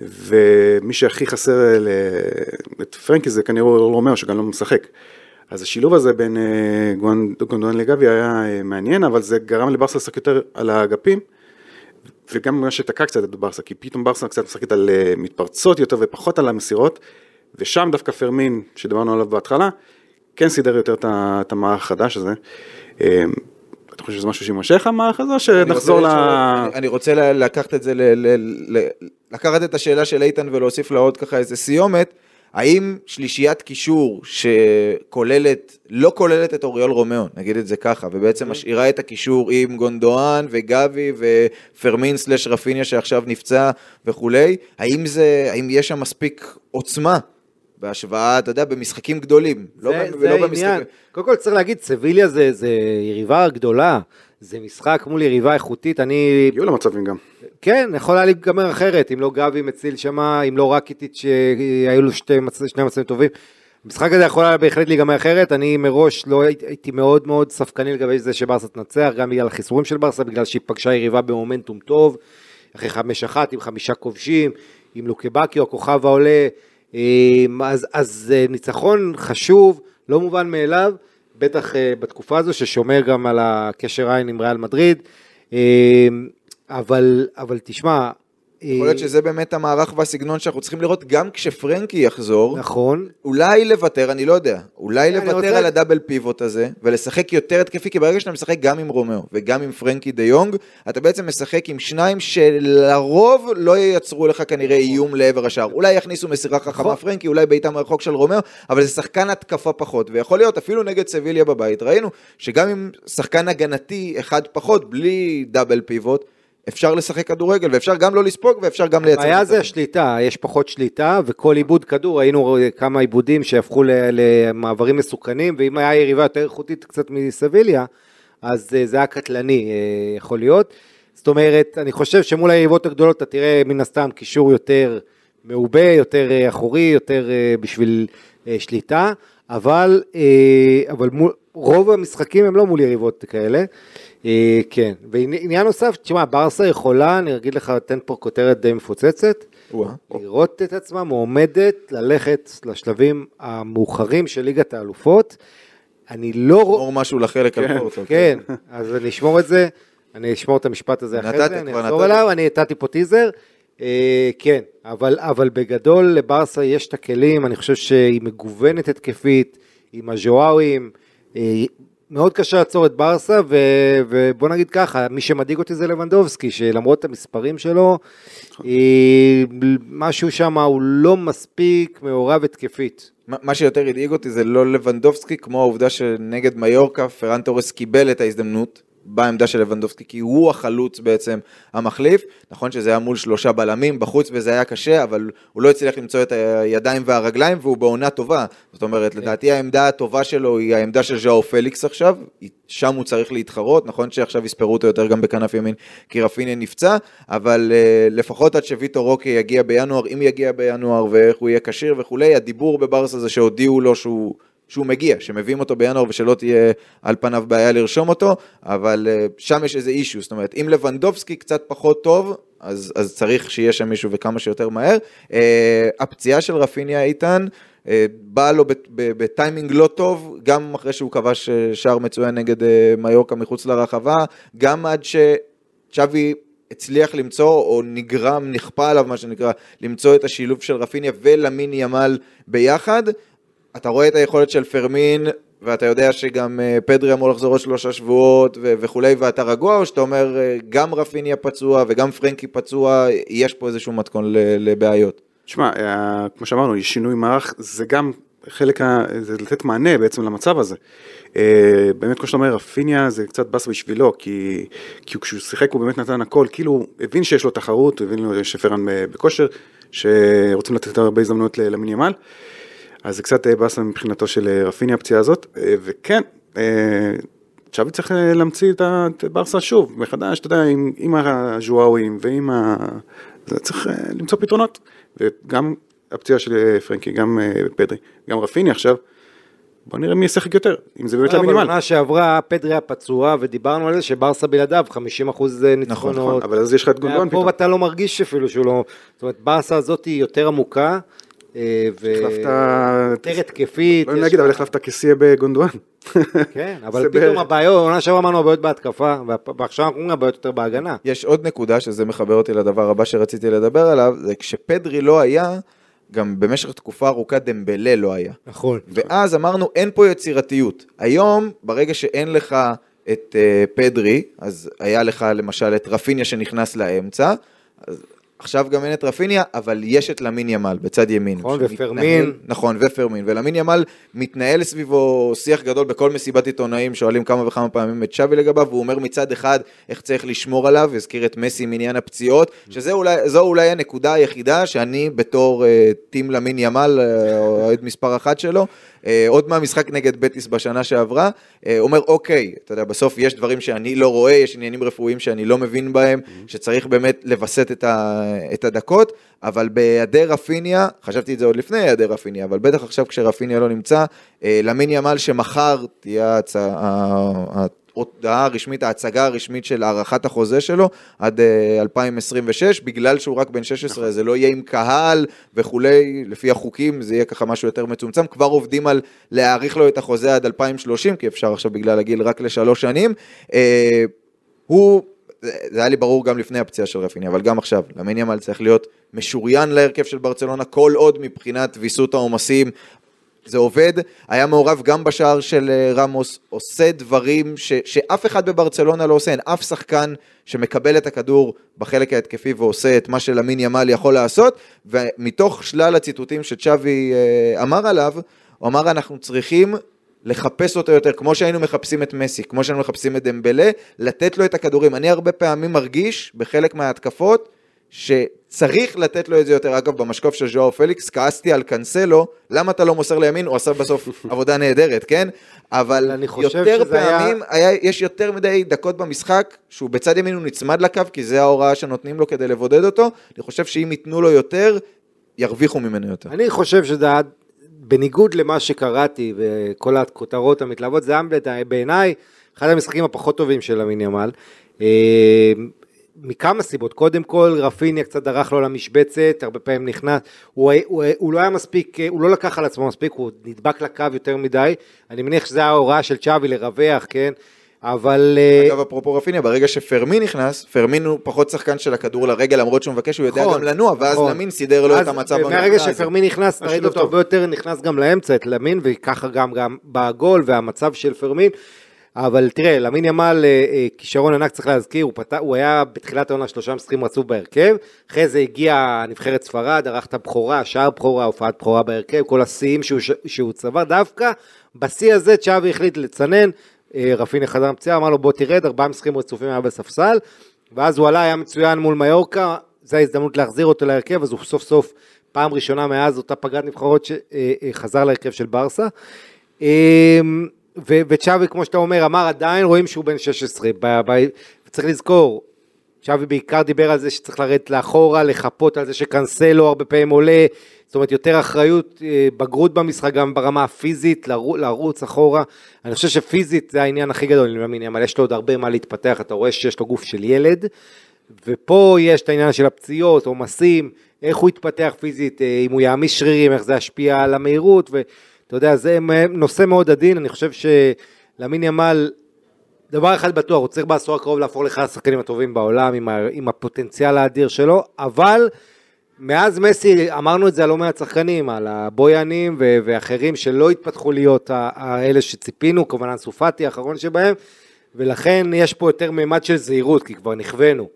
ומי שהכי חסר אה, את פרנקי זה כנראה רומאו שגם לא משחק. אז השילוב הזה בין אה, גונדואן לגבי היה אה, מעניין, אבל זה גרם לברסה לשחק יותר על האגפים. וגם מה שתקע קצת את ברסה, כי פתאום ברסה קצת משחקת על אה, מתפרצות יותר ופחות על המסירות, ושם דווקא פרמין, שדיברנו עליו בהתחלה, כן סידר יותר את המערך החדש הזה. אה, אתה חושב שזה משהו שיימשך המערך הזה, או שנחזור ל... אני רוצה לקחת את זה, לקחת את השאלה של איתן ולהוסיף לה עוד ככה איזה סיומת. האם שלישיית קישור שכוללת, לא כוללת את אוריול רומאו, נגיד את זה ככה, ובעצם משאירה את הקישור עם גונדואן וגבי ופרמין סלש רפיניה שעכשיו נפצע וכולי, האם זה, האם יש שם מספיק עוצמה בהשוואה, אתה יודע, במשחקים גדולים, לא, זה, ב- זה ולא העניין. קודם כל צריך להגיד, סביליה זה, זה יריבה גדולה, זה משחק מול יריבה איכותית, אני הגיעו למצבים גם. כן, יכול היה להיגמר אחרת, אם לא גבי מציל שמה, אם לא רקיטיץ' שהיו לו שתי מצ... שני מצבים טובים. המשחק הזה יכול היה בהחלט להיגמר אחרת, אני מראש לא הייתי, מאוד מאוד ספקני לגבי זה שברסה תנצח, גם בגלל החיסורים של ברסה, בגלל שהיא פגשה יריבה במומנטום טוב, אחרי חמש אחת עם חמישה כובשים, עם לוקבקיו, הכוכב העולה, אז, אז אה, ניצחון חשוב, לא מובן מאליו, בטח אה, בתקופה הזו ששומר גם על הקשר עין עם ריאל מדריד. אמ, אבל, אבל תשמע, יכול להיות שזה באמת המערך והסגנון שאנחנו צריכים לראות גם כשפרנקי יחזור. נכון, אולי לוותר, אני לא יודע, אולי לוותר רוצה- על ה double pivot הזה, ולשחק יותר התקפי, כי ברגע שאתה משחק גם עם רומאו וגם עם פרנקי דה יונג, אתה בעצם משחק עם שניים שלרוב לא ייצרו לך כנראה איום לעבר השער. אולי יכניסו מסירה חכמה נכון. פרנקי, אולי בעיטה מרחוק של רומאו, אבל זה שחקן התקפה פחות, ויכול להיות אפילו נגד סביליה בבית, ראינו שגם עם שחקן הגנתי אחד פחות, בלי דאבל פיבוט, אפשר לשחק כדורגל, ואפשר גם לא לספוג, ואפשר גם לייצר... הבעיה זה. השליטה, יש פחות שליטה, וכל עיבוד כדור, ראינו כמה עיבודים שהפכו למעברים מסוכנים, ואם היה יריבה יותר איכותית קצת מסביליה, אז אה, זה היה קטלני, אה, יכול להיות. זאת אומרת, אני חושב שמול היריבות הגדולות אתה תראה מן הסתם קישור יותר מעובה, יותר אה, אחורי, יותר בשביל שליטה, אבל, אבל מול, רוב המשחקים הם לא מול יריבות כאלה. אה, כן, ועניין נוסף, תשמע, ברסה יכולה, אני אגיד לך, אתן פה כותרת די מפוצצת. לראות את עצמה מועמדת ללכת לשלבים המאוחרים של ליגת האלופות. אני לא רואה... אמור משהו לחלק על פורטו. כן, אז אני אשמור את זה, אני אשמור את המשפט הזה אחרי זה, אני אחזור. אליו, אני נתתי פה טיזר. אה, כן, אבל, בגדול לברסה יש את הכלים, אני חושב שהיא מגוונת התקפית, עם הז'וארים, אה, מאוד קשה לעצור את ברסה, ו, ובוא נגיד ככה, מי שמדאיג אותי זה לבנדובסקי, שלמרות המספרים שלו, אה, משהו שם הוא לא מספיק מעורב התקפית. מה מה שיותר הדאיג אותי זה לא לבנדובסקי, כמו העובדה שנגד מיורקה פרן תורס קיבל את ההזדמנות בעמדה של לבנדובסקי, כי הוא החלוץ בעצם המחליף. נכון שזה היה מול שלושה בלמים בחוץ וזה היה קשה, אבל הוא לא הצליח למצוא את הידיים והרגליים והוא בעונה טובה. זאת אומרת, לדעתי העמדה הטובה שלו היא העמדה של ז'או פליקס עכשיו, שם הוא צריך להתחרות, נכון שעכשיו יספרו אותו יותר גם בכנף ימין, כי רפיניה נפצע, אבל uh, לפחות עד שוויטו רוקי יגיע בינואר, אם יגיע בינואר ואיך הוא יהיה כשיר וכולי, הדיבור בברסה זה שהודיעו לו שהוא... שהוא מגיע, שמביאים אותו בינואר ושלא תהיה על פניו בעיה לרשום אותו, אבל uh, שם יש איזה אישיו, זאת אומרת, אם לבנדובסקי קצת פחות טוב, אז, אז צריך שיהיה שם מישהו וכמה שיותר מהר. Uh, הפציעה של רפיניה איתן, uh, באה לו בטיימינג לא טוב, גם אחרי שהוא כבש שער מצוין נגד uh, מיורקה מחוץ לרחבה, גם עד שצ'אבי הצליח למצוא, או נגרם, נכפה עליו מה שנקרא, למצוא את השילוב של רפיניה ולמין ימל ביחד. אתה רואה את היכולת של פרמין, ואתה יודע שגם אה, פדרי אמור לחזור עוד שלושה שבועות ו- וכולי, ואתה רגוע, או שאתה אומר, אה, גם רפיניה פצוע וגם פרנקי פצוע, יש פה איזשהו מתכון לבעיות? תשמע, אה, כמו שאמרנו, שינוי מערך, זה גם חלק, ה... זה לתת מענה בעצם למצב הזה. באמת, כמו שאתה אומר, רפיניה זה קצת באס בשבילו, כי, כי כשהוא שיחק הוא באמת נתן הכל, כאילו הבין שיש לו תחרות, הבין שפרן בכושר, שרוצים לתת הרבה הזדמנויות למיני ימל. אז זה קצת אה, באסה מבחינתו של אה, רפיני הפציעה הזאת, אה, וכן, צ'אבי צריך להמציא את ברסה שוב, מחדש, אתה יודע, עם, עם הז'ואווים ועם ה... צריך למצוא פתרונות, וגם הפציעה של פרנקי, גם פדרי, גם רפיני עכשיו, בוא נראה מי ישחק יותר, אם זה באמת למינימל. אבל עונה שעברה פדרי היה פצוע ודיברנו על זה שברסה בלעדיו 50% ניצחונות. נכון, נכון, אבל אז יש לך את גונדון פתאום. פה אתה לא מרגיש אפילו שהוא לא, זאת אומרת ברסה הזאת היא יותר עמוקה. אה, ויותר התקפית. לא נגיד, אבל החלפת כסייה בגונדואן. כן, אבל פתאום הבעיות, עונה שעברה אמרנו הבעיות בהתקפה, ועכשיו אנחנו אומרים הבעיות יותר בהגנה. יש עוד נקודה שזה מחבר אותי לדבר הבא שרציתי לדבר עליו, זה כשפדרי לא היה, גם במשך תקופה ארוכה דמבלה לא היה. נכון. ואז אמרנו, אין פה יצירתיות. היום, ברגע שאין לך את uh, פדרי, אז היה לך למשל את רפיניה שנכנס לאמצע, אז עכשיו גם אין את רפיניה, אבל יש את למין ימל בצד ימין. נכון, ופרמין. נכון, ופרמין. ולמין ימל מתנהל סביבו שיח גדול בכל מסיבת עיתונאים, שואלים כמה וכמה פעמים את שווי לגביו, והוא אומר מצד אחד איך צריך לשמור עליו, הזכיר את מסי מעניין הפציעות, שזו אולי, אולי הנקודה היחידה שאני בתור uh, טים למין ימל, אה, אוהד מספר אחת שלו, uh, עוד מהמשחק נגד בטיס בשנה שעברה, uh, אומר אוקיי, אתה יודע, בסוף יש דברים שאני לא רואה, יש עניינים רפואיים שאני לא מבין בהם, שצריך באמת לווסת את, ה, את הדקות, אבל בהיעדר רפיניה, חשבתי את זה עוד לפני היעדר רפיניה, אבל בטח עכשיו כשרפיניה לא נמצא, uh, למין ימל שמחר תהיה הצעה... ההודעה הרשמית, ההצגה הרשמית של הארכת החוזה שלו עד 2026, בגלל שהוא רק בן 16, נכון. זה לא יהיה עם קהל וכולי, לפי החוקים זה יהיה ככה משהו יותר מצומצם, כבר עובדים על להאריך לו את החוזה עד 2030, כי אפשר עכשיו בגלל הגיל רק לשלוש שנים. אה, הוא, זה היה לי ברור גם לפני הפציעה של רפיני, אבל גם עכשיו, למין ימל צריך להיות משוריין להרכב של ברצלונה, כל עוד מבחינת ויסות העומסים זה עובד, היה מעורב גם בשער של אה, רמוס, עושה דברים ש, שאף אחד בברצלונה לא עושה, אין אף שחקן שמקבל את הכדור בחלק ההתקפי ועושה את מה שלמין ימל יכול לעשות, ומתוך שלל הציטוטים שצ'אבי אה, אמר עליו, הוא אמר אנחנו צריכים לחפש אותו יותר, כמו שהיינו מחפשים את מסי, כמו שהיינו מחפשים את דמבלה, לתת לו את הכדורים. אני הרבה פעמים מרגיש בחלק מההתקפות, שצריך לתת לו את זה יותר. אגב, במשקוף של ז'ואר פליקס, כעסתי על קאנסלו, למה אתה לא מוסר לימין? הוא עשה בסוף עבודה נהדרת, כן? אבל יותר פעמים, היה... היה, יש יותר מדי דקות במשחק, שהוא בצד ימין הוא נצמד לקו, כי זה ההוראה שנותנים לו כדי לבודד אותו. אני חושב שאם ייתנו לו יותר, ירוויחו ממנו יותר. אני חושב שזה בניגוד למה שקראתי, וכל הכותרות המתלהבות, זה היה בעיניי אחד המשחקים הפחות טובים של המינימל. אה, מכמה סיבות, קודם כל רפיניה קצת דרך לו למשבצת, הרבה פעמים נכנס, הוא, הוא, הוא לא היה מספיק, הוא לא לקח על עצמו מספיק, הוא נדבק לקו יותר מדי, אני מניח שזו ההוראה של צ'אבי לרווח, כן, אבל... אה, אגב, אפרופו רפיניה, ברגע שפרמין נכנס, פרמין הוא פחות שחקן של הכדור לרגל, למרות שהוא מבקש, הוא יודע נכון, גם לנוע, ואז נכון. למין סידר לו את המצב מהרגע. שפרמין נכנס, ראית השילוב אותו. הרבה יותר נכנס גם לאמצע, את למין, וככה גם, בגול והמצב של פרמין. אבל תראה, למין ימל, אה, אה, כישרון ענק צריך להזכיר, הוא, פת... הוא היה בתחילת העונה שלושה משחקים רצוף בהרכב, אחרי זה הגיע נבחרת ספרד, ערך את הבכורה, שער בכורה, הופעת בכורה בהרכב, כל השיאים שהוא, שהוא צבר, דווקא בשיא הזה צ'אבי החליט לצנן, רפיני חזר מפציעה, אמר לו בוא תרד, ארבעה משחקים רצופים היה בספסל, ואז הוא עלה, היה מצוין מול מיורקה, זו ההזדמנות להחזיר אותו להרכב, אז הוא סוף סוף, פעם ראשונה מאז אותה פגרת נבחרות שחזר להרכב של ברסה. אמ, וצ'אבי, כמו שאתה אומר, אמר עדיין רואים שהוא בן 16. ב- ב- צריך לזכור, צ'אבי בעיקר דיבר על זה שצריך לרדת לאחורה, לחפות על זה שקנסלו הרבה פעמים עולה, זאת אומרת יותר אחריות, אה, בגרות במשחק גם ברמה הפיזית, לרו- לרוץ אחורה. אני חושב שפיזית זה העניין הכי גדול, אני מאמין, אבל יש לו עוד הרבה מה להתפתח, אתה רואה שיש לו גוף של ילד, ופה יש את העניין של הפציעות, עומסים, איך הוא יתפתח פיזית, אה, אם הוא יעמיס שרירים, איך זה ישפיע על המהירות, ואתה יודע, זה נושא מאוד עדין, אני חושב שלמין ימל, דבר אחד בטוח, הוא צריך בעשור הקרוב להפוך לאחד השחקנים הטובים בעולם עם, ה, עם הפוטנציאל האדיר שלו, אבל מאז מסי, אמרנו את זה על לא מעט שחקנים, על הבויאנים ו- ואחרים שלא התפתחו להיות האלה שציפינו, כמובן אנסו פאטי האחרון שבהם, ולכן יש פה יותר מימד של זהירות, כי כבר נכוונו.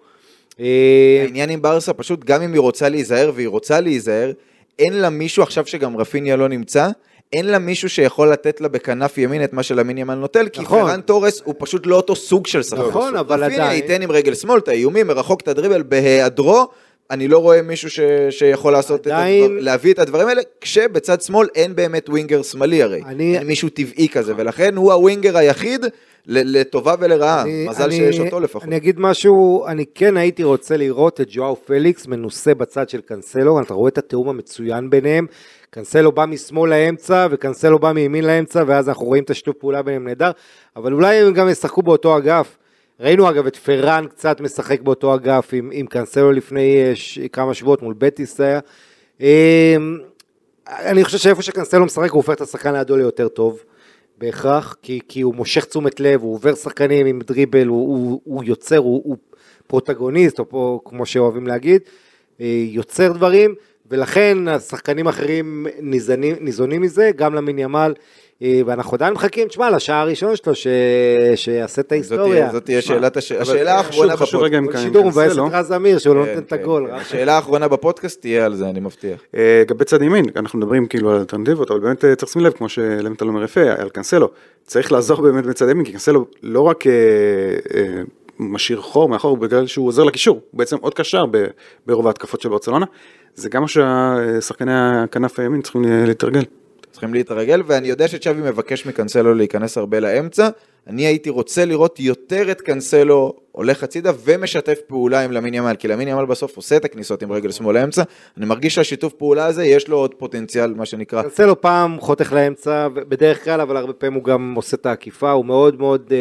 אה, העניין עם ברסה, פשוט גם אם היא רוצה להיזהר, והיא רוצה להיזהר, אין לה מישהו, עכשיו שגם רפיניה לא נמצא, אין לה מישהו שיכול לתת לה בכנף ימין את מה שלמין ימן נוטל, כי נכון. פרן תורס הוא פשוט לא אותו סוג של שחקן. נכון, אבל רפיניה עדיין- ייתן עם רגל שמאל את האיומים, מרחוק את הדריבל, בהיעדרו, אני לא רואה מישהו ש... שיכול לעשות עדיין- את הדבר, להביא את הדברים האלה, כשבצד שמאל אין באמת ווינגר שמאלי הרי. אני- אין מישהו טבעי כזה, ולכן הוא הווינגר היחיד ל- לטובה ולרעה. אני- מזל אני- שיש אותו לפחות. אני אגיד משהו, אני כן הייתי רוצה לראות את ג'ואו פליקס מנוסה בצד של קנסלו, אתה רואה את התיאום המצוין ביניהם, קנסלו בא משמאל לאמצע וקנסלו בא מימין לאמצע, ואז אנחנו רואים את השיתוף פעולה ביניהם נהדר, אבל אולי הם גם ישחקו באותו אגף. ראינו אגב את פרן קצת משחק באותו אגף עם, עם קנסלו לפני אה, ש, כמה שבועות מול בטיס היה. אה, אני חושב שאיפה שקנסלו משחק הוא הופך את השחקן לידו ליותר טוב. בהכרח, כי, כי הוא מושך תשומת לב, הוא עובר שחקנים עם דריבל, הוא, הוא, הוא יוצר, הוא, הוא פרוטגוניסט, או פה, כמו שאוהבים להגיד, אה, יוצר דברים, ולכן השחקנים האחרים ניזונים, ניזונים מזה, גם למין ימל, אה, ואנחנו עדיין מחכים, תשמע, לשעה הראשון שלו, ש... שיעשה את ההיסטוריה. זאת תהיה שאלת הש- השאלה האחרונה שוב, חשוב רגע עם כל שידור מבאס קנסלו. את רז אמיר, שהוא לא כן, נותן את כן, הגול. כן. השאלה האחרונה בפודקאסט תהיה על זה, אני מבטיח. אה, לגבי צד ימין, אנחנו מדברים כאילו על אלטרנטיבות, אבל באמת אה, צריך לשים לב, כמו שלמטל אומר יפה, על קנסלו. צריך לעזור באמת בצד ימין, כי קנסלו לא רק אה, אה, משאיר חור מאחור בגלל שהוא עוזר לקישור, הוא בעצם עוד קשר ברוב ההתקפות של ברצלונה, זה גם מה ששחקני הכנף הימין צריכים להתרגל. צריכים להתרגל, ואני יודע שצ'אבי מבקש מקנסלו להיכנס הרבה לאמצע. אני הייתי רוצה לראות יותר את קנסלו הולך הצידה ומשתף פעולה עם למין ימל, כי למין ימל בסוף עושה את הכניסות עם רגל שמאל לאמצע. אני מרגיש שהשיתוף פעולה הזה, יש לו עוד פוטנציאל, מה שנקרא. קנסלו פעם חותך לאמצע, בדרך כלל, אבל הרבה פעמים הוא גם עושה את העקיפה, הוא מאוד מאוד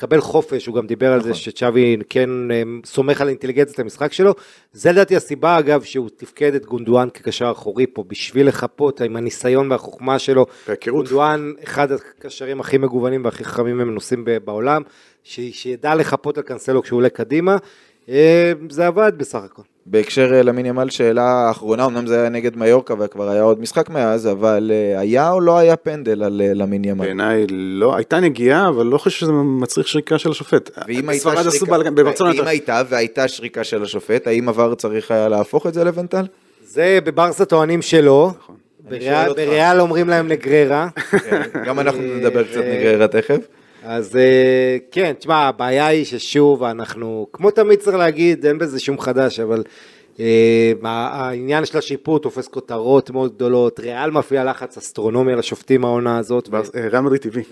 מקבל חופש, הוא גם דיבר על זה שצ'אבי כן אה, סומך על אינטליגנציית המשחק שלו. זה לדעתי הסיבה, אגב, שהוא תפקד את גונדואן כקשר אחורי פה, בשביל לחפות עם הניסיון והחוכמה שלו. וההיכרות. גונדואן, אחד הקשרים הכי מגוונים והכי חכמים ומנוסים בעולם, ש- שידע לחפות על קנסלו כשהוא עולה קדימה. אה, זה עבד בסך הכל. בהקשר אה, למין ימל, שאלה אחרונה, אמנם זה היה נגד מיורקה וכבר היה עוד משחק מאז, אבל אה, היה או לא היה פנדל על אה, למין ימל? בעיניי לא, הייתה נגיעה, אבל לא חושב שזה מצריך שריקה של השופט. ואם הייתה שריקה, ואם יותר- הייתה והייתה שריקה של השופט, האם עבר צריך היה להפוך את זה לבנטל? זה בברסה טוענים שלא. נכון. בריאל- אומרים להם נגררה. גם אנחנו נדבר קצת נגררה תכף. אז אה, כן, תשמע, הבעיה היא ששוב, אנחנו, כמו תמיד צריך להגיד, אין בזה שום חדש, אבל העניין של השיפוט תופס כותרות מאוד גדולות, ריאל מפעילה לחץ אסטרונומי על השופטים העונה הזאת. אה, ריאל מדריד טבעי.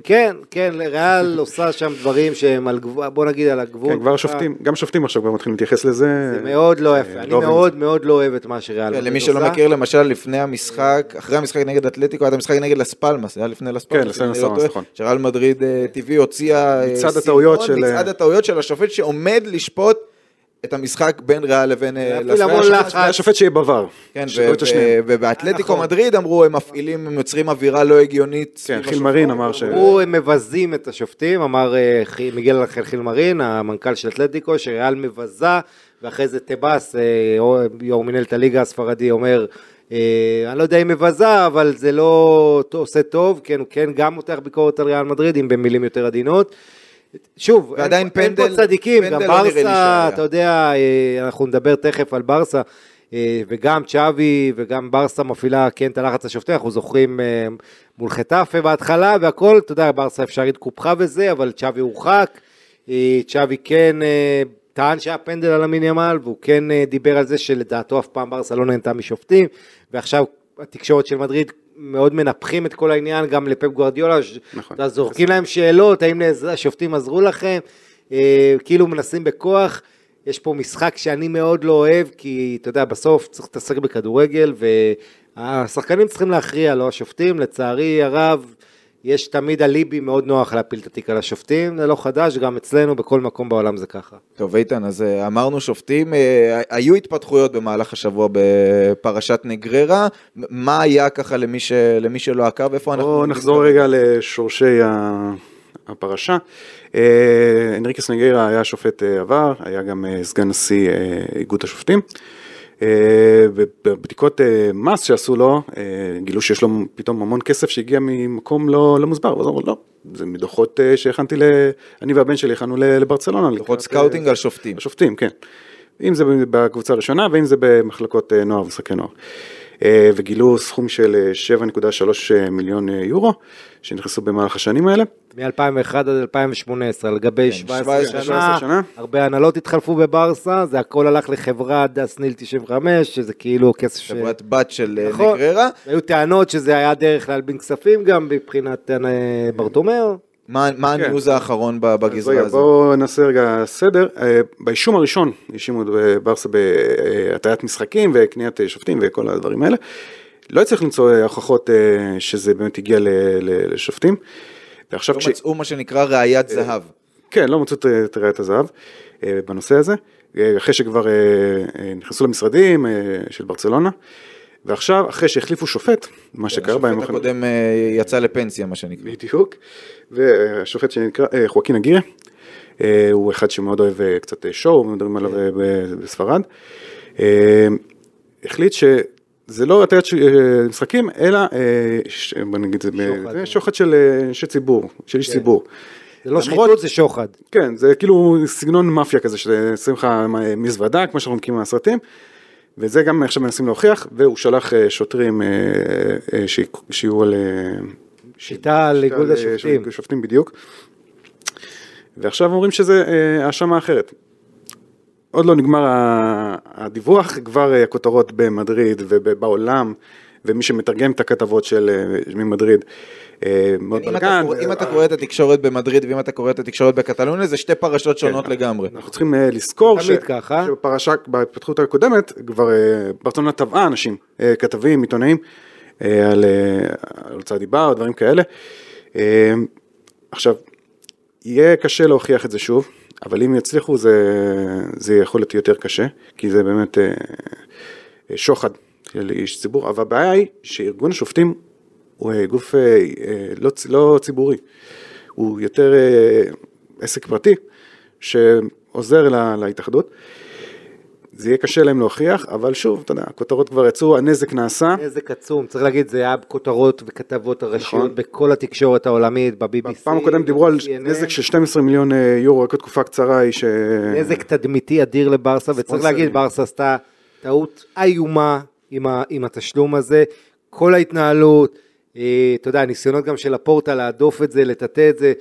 וכן, כן, ריאל עושה שם דברים שהם על גבול, בוא נגיד על הגבול. כן, כבר שופטים, גם שופטים עכשיו כבר מתחילים להתייחס לזה. זה מאוד לא יפה, אה, אני לא מאוד מאוד לא אוהב את מה שריאל כן, מדריד למי שלא עושה. מכיר, למשל, לפני המשחק, אחרי המשחק נגד אתלטיקו, היה המשחק נגד לספלמס, זה היה לפני לספלמס. כן, טועה, נכון. שריאל מדריד אה, טבעי הוציאה... אה, מצעד הטעויות של- מצעד הטעויות של השופט שעומד לשפוט את המשחק בין ריאל לבין אה, להפעיל המון. לחץ. השופט שיהיה בבר. כן, ובאתלטיקו נכון. מדריד אמרו, הם מפעילים, הם יוצרים אווירה לא הגיונית. כן, סביב חיל השופט. מרין אמר ש... הוא הם מבזים את השופטים, אמר אה, מיגל חילמרין, המנכ"ל של אתלטיקו, שריאל מבזה, ואחרי זה טבאס, אה, יו"ר מנהלת הליגה הספרדי, אומר, אני לא יודע אם מבזה, אבל זה לא עושה טוב, כן, הוא כן גם מותח ביקורת על ריאל מדריד, אם במילים יותר עדינות. שוב, ועדיין אין, אין פנדל- פה צדיקים, גם פנדל לא ברסה, שהיה. אתה יודע, אה, אנחנו נדבר תכף על ברסה, אה, וגם צ'אבי וגם ברסה מפעילה כן את הלחץ השופטי, אנחנו זוכרים אה, מול חטאפה בהתחלה והכל, אתה יודע, ברסה אפשרית קופחה וזה, אבל צ'אבי הורחק, צ'אבי כן טען שהיה פנדל על המין ימל, והוא כן דיבר על זה שלדעתו אף פעם ברסה לא נהנתה משופטים, ועכשיו התקשורת של מדריד מאוד מנפחים את כל העניין, גם לפפ גוורדיולה, נכון. זורקים להם שאלות, האם השופטים עזרו לכם, אה, כאילו מנסים בכוח. יש פה משחק שאני מאוד לא אוהב, כי אתה יודע, בסוף צריך להתעסק בכדורגל, והשחקנים צריכים להכריע, לא השופטים. לצערי הרב, יש תמיד אליבי מאוד נוח להפיל את התיק על השופטים, זה לא חדש, גם אצלנו, בכל מקום בעולם זה ככה. טוב, איתן, אז אה, אמרנו שופטים, אה, היו התפתחויות במהלך השבוע בפרשת נגררה, מה היה ככה למי, ש... למי שלא עקב, איפה אנחנו... בואו נחזור? רגע לשורשי ה- הפרשה. אה, אנריקס נגרה היה שופט עבר, היה גם סגן נשיא איגוד השופטים. אה, ובבדיקות אה, מס שעשו לו, אה, גילו שיש לו פתאום המון כסף שהגיע ממקום לא, לא מוסבר, ואז אמרו לא, זה מדוחות שהכנתי, ל... אני והבן שלי הכנו לברצלונה. דוחות scouting על שופטים. השופטים, כן. אם זה בקבוצה הראשונה ואם זה במחלקות נוער ומשחקי נוער. אה, וגילו סכום של אה, 7.3 מיליון אה, יורו שנכנסו במהלך השנים האלה. מ-2001 עד 2018, על גבי 17 17 שנה, שנה. הרבה הנהלות התחלפו בברסה, זה הכל הלך לחברת דס ניל 95, שזה כאילו כסף ש... חברת בת של אה, נכון. נגררה. היו טענות שזה היה דרך להלבין כספים גם מבחינת אה, ברטומאו. מה מה כן. הניוז האחרון בגזרה הזו? בואו נעשה רגע סדר. אה, באישום הראשון האשימו את ברסה בהטיית משחקים וקניית אה, שופטים וכל הדברים האלה. לא הצליח למצוא אה, הוכחות אה, שזה באמת הגיע לשופטים. ועכשיו לא כש... מצאו מה שנקרא ראיית זהב. כן, לא מצאו את- ראיית הזהב אה, בנושא הזה, אה, אחרי שכבר אה, אה, נכנסו למשרדים אה, של ברצלונה, ועכשיו, אחרי שהחליפו שופט, מה שקרה בימים השופט הקודם אה, יצא לפנסיה, מה שנקרא. בדיוק, והשופט שנקרא אה, חואקין אגירה, אה, הוא אחד שמאוד אוהב אה, קצת שואו, מדברים עליו ב- בספרד, החליט שזה לא הטיית משחקים, אלא, בוא נגיד את זה, שוחד. של אנשי ציבור, של איש ציבור. זה לא שחיתות, זה שוחד. כן, זה כאילו סגנון מאפיה כזה, ששים לך מזוודה, כמו שאנחנו מכירים מהסרטים, וזה גם עכשיו מנסים להוכיח, והוא שלח שוטרים שיהיו על... שיטה על איגוד השופטים. שופטים בדיוק. ועכשיו אומרים שזה אה, האשמה אחרת. עוד לא נגמר הדיווח, כבר אה, הכותרות במדריד ובעולם, ומי שמתרגם את הכתבות של אה, ממדריד, מאוד אם אתה בלגן. קורא- אם אתה קורא את התקשורת במדריד ואם אתה קורא את התקשורת בקטלוניה, זה שתי פרשות שונות כן. לגמרי. אנחנו צריכים לזכור. שבפרשה, בהתפתחות הקודמת, כבר ברצלונה תבעה אנשים, כתבים, עיתונאים, על אה, על הוצאת דיבה או דברים כאלה. אה, עכשיו, יהיה קשה להוכיח את זה שוב, אבל אם יצליחו זה, זה יכול להיות יותר קשה, כי זה באמת אה, אה, שוחד של איש ציבור, אבל הבעיה היא שארגון השופטים הוא אה, גוף אה, אה, לא, לא ציבורי, הוא יותר אה, עסק פרטי שעוזר לה, להתאחדות. זה יהיה קשה להם להוכיח, אבל שוב, אתה יודע, הכותרות כבר יצאו, הנזק נעשה. נזק עצום, צריך להגיד, זה היה כותרות וכתבות הראשיות נכון. בכל התקשורת העולמית, ב-BBC. בפעם הקודמת דיברו על. נזק של 12 מיליון אה, יורו, רק בתקופה קצרה היא ש... נזק תדמיתי אדיר לברסה, וצריך. להגיד, ברסה עשתה טעות איומה עם, ה, עם התשלום הזה, כל ההתנהלות, אה, אתה יודע, הניסיונות גם של הפורטה להדוף את זה, לטאטא את זה,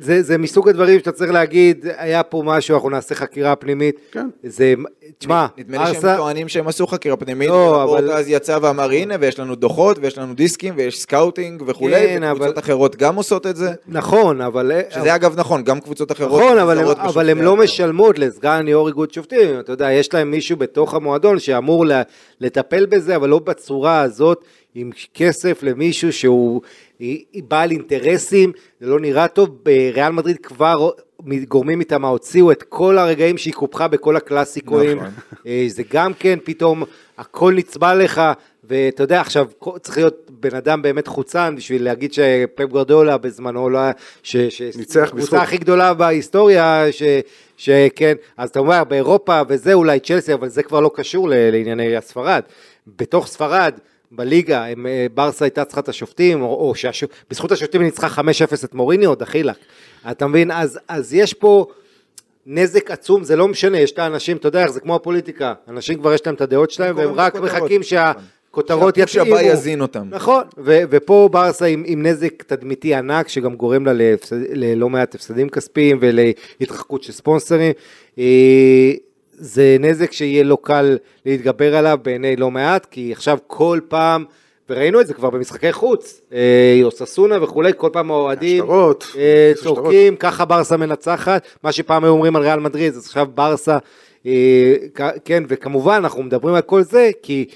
זה, זה מסוג הדברים שאתה צריך להגיד, היה פה משהו, אנחנו נעשה חקירה פנימית. כן. זה, תשמע, נדמה לי שהם טוענים שהם עשו חקירה פנימית, לא, אבל- אז יצא ואמר הנה ויש לנו דוחות ויש לנו דיסקים ויש scouting וכולי, כן, וקבוצות אבל- אחרות גם עושות את זה, נכון, אבל... שזה אגב נכון, גם קבוצות אחרות, נכון, אבל, הם, אבל הן בשופטי לא. משלמות לסגן יו"ר איגוד שופטים, אתה יודע, יש להם מישהו בתוך המועדון שאמור לטפל בזה, אבל לא בצורה הזאת, עם כסף למישהו שהוא בעל אינטרסים, זה לא נראה טוב, ריאל מדריד כבר גורמים איתם הוציאו את כל הרגעים שהיא קופחה בכל הקלאסיקואים, נכון. אה, זה גם כן פתאום הכל נצבע לך, ואתה יודע עכשיו צריך להיות בן אדם באמת חוצן בשביל להגיד שפפ גרדולה בזמנו לא היה, ש- ש- ניצח בזכות. הכי גדולה בהיסטוריה, ש- שכן, אז אתה אומר באירופה וזה אולי צ'לסי, אבל זה כבר לא קשור לענייני הספרד. בתוך ספרד, בליגה, הם, אה, ברסה הייתה צריכה את השופטים, או, או שבזכות השופטים היא ניצחה 5-0 את מוריניו, דחילק. אתה מבין? אז, אז יש פה נזק עצום, זה לא משנה, יש את האנשים, אתה יודע איך זה כמו הפוליטיקה, אנשים כבר יש להם את הדעות שלהם, והם רק לכותרות. מחכים שהכותרות שהפוש יתאימו. הבא יזין אותם. נכון, ו- ופה ברסה עם, עם נזק תדמיתי ענק, שגם גורם לה להפסד, ללא מעט הפסדים כספיים ולהתרחקות של ספונסרים. זה נזק שיהיה לא קל להתגבר עליו בעיני לא מעט, כי עכשיו כל פעם, וראינו את זה כבר במשחקי חוץ, אה, אוססונה וכולי, כל פעם האוהדים אה. צורקים, ככה ברסה מנצחת, מה שפעם היו אומרים על ריאל מדריד, אז עכשיו ברסה, אה, כן, וכמובן אנחנו מדברים על כל זה, כי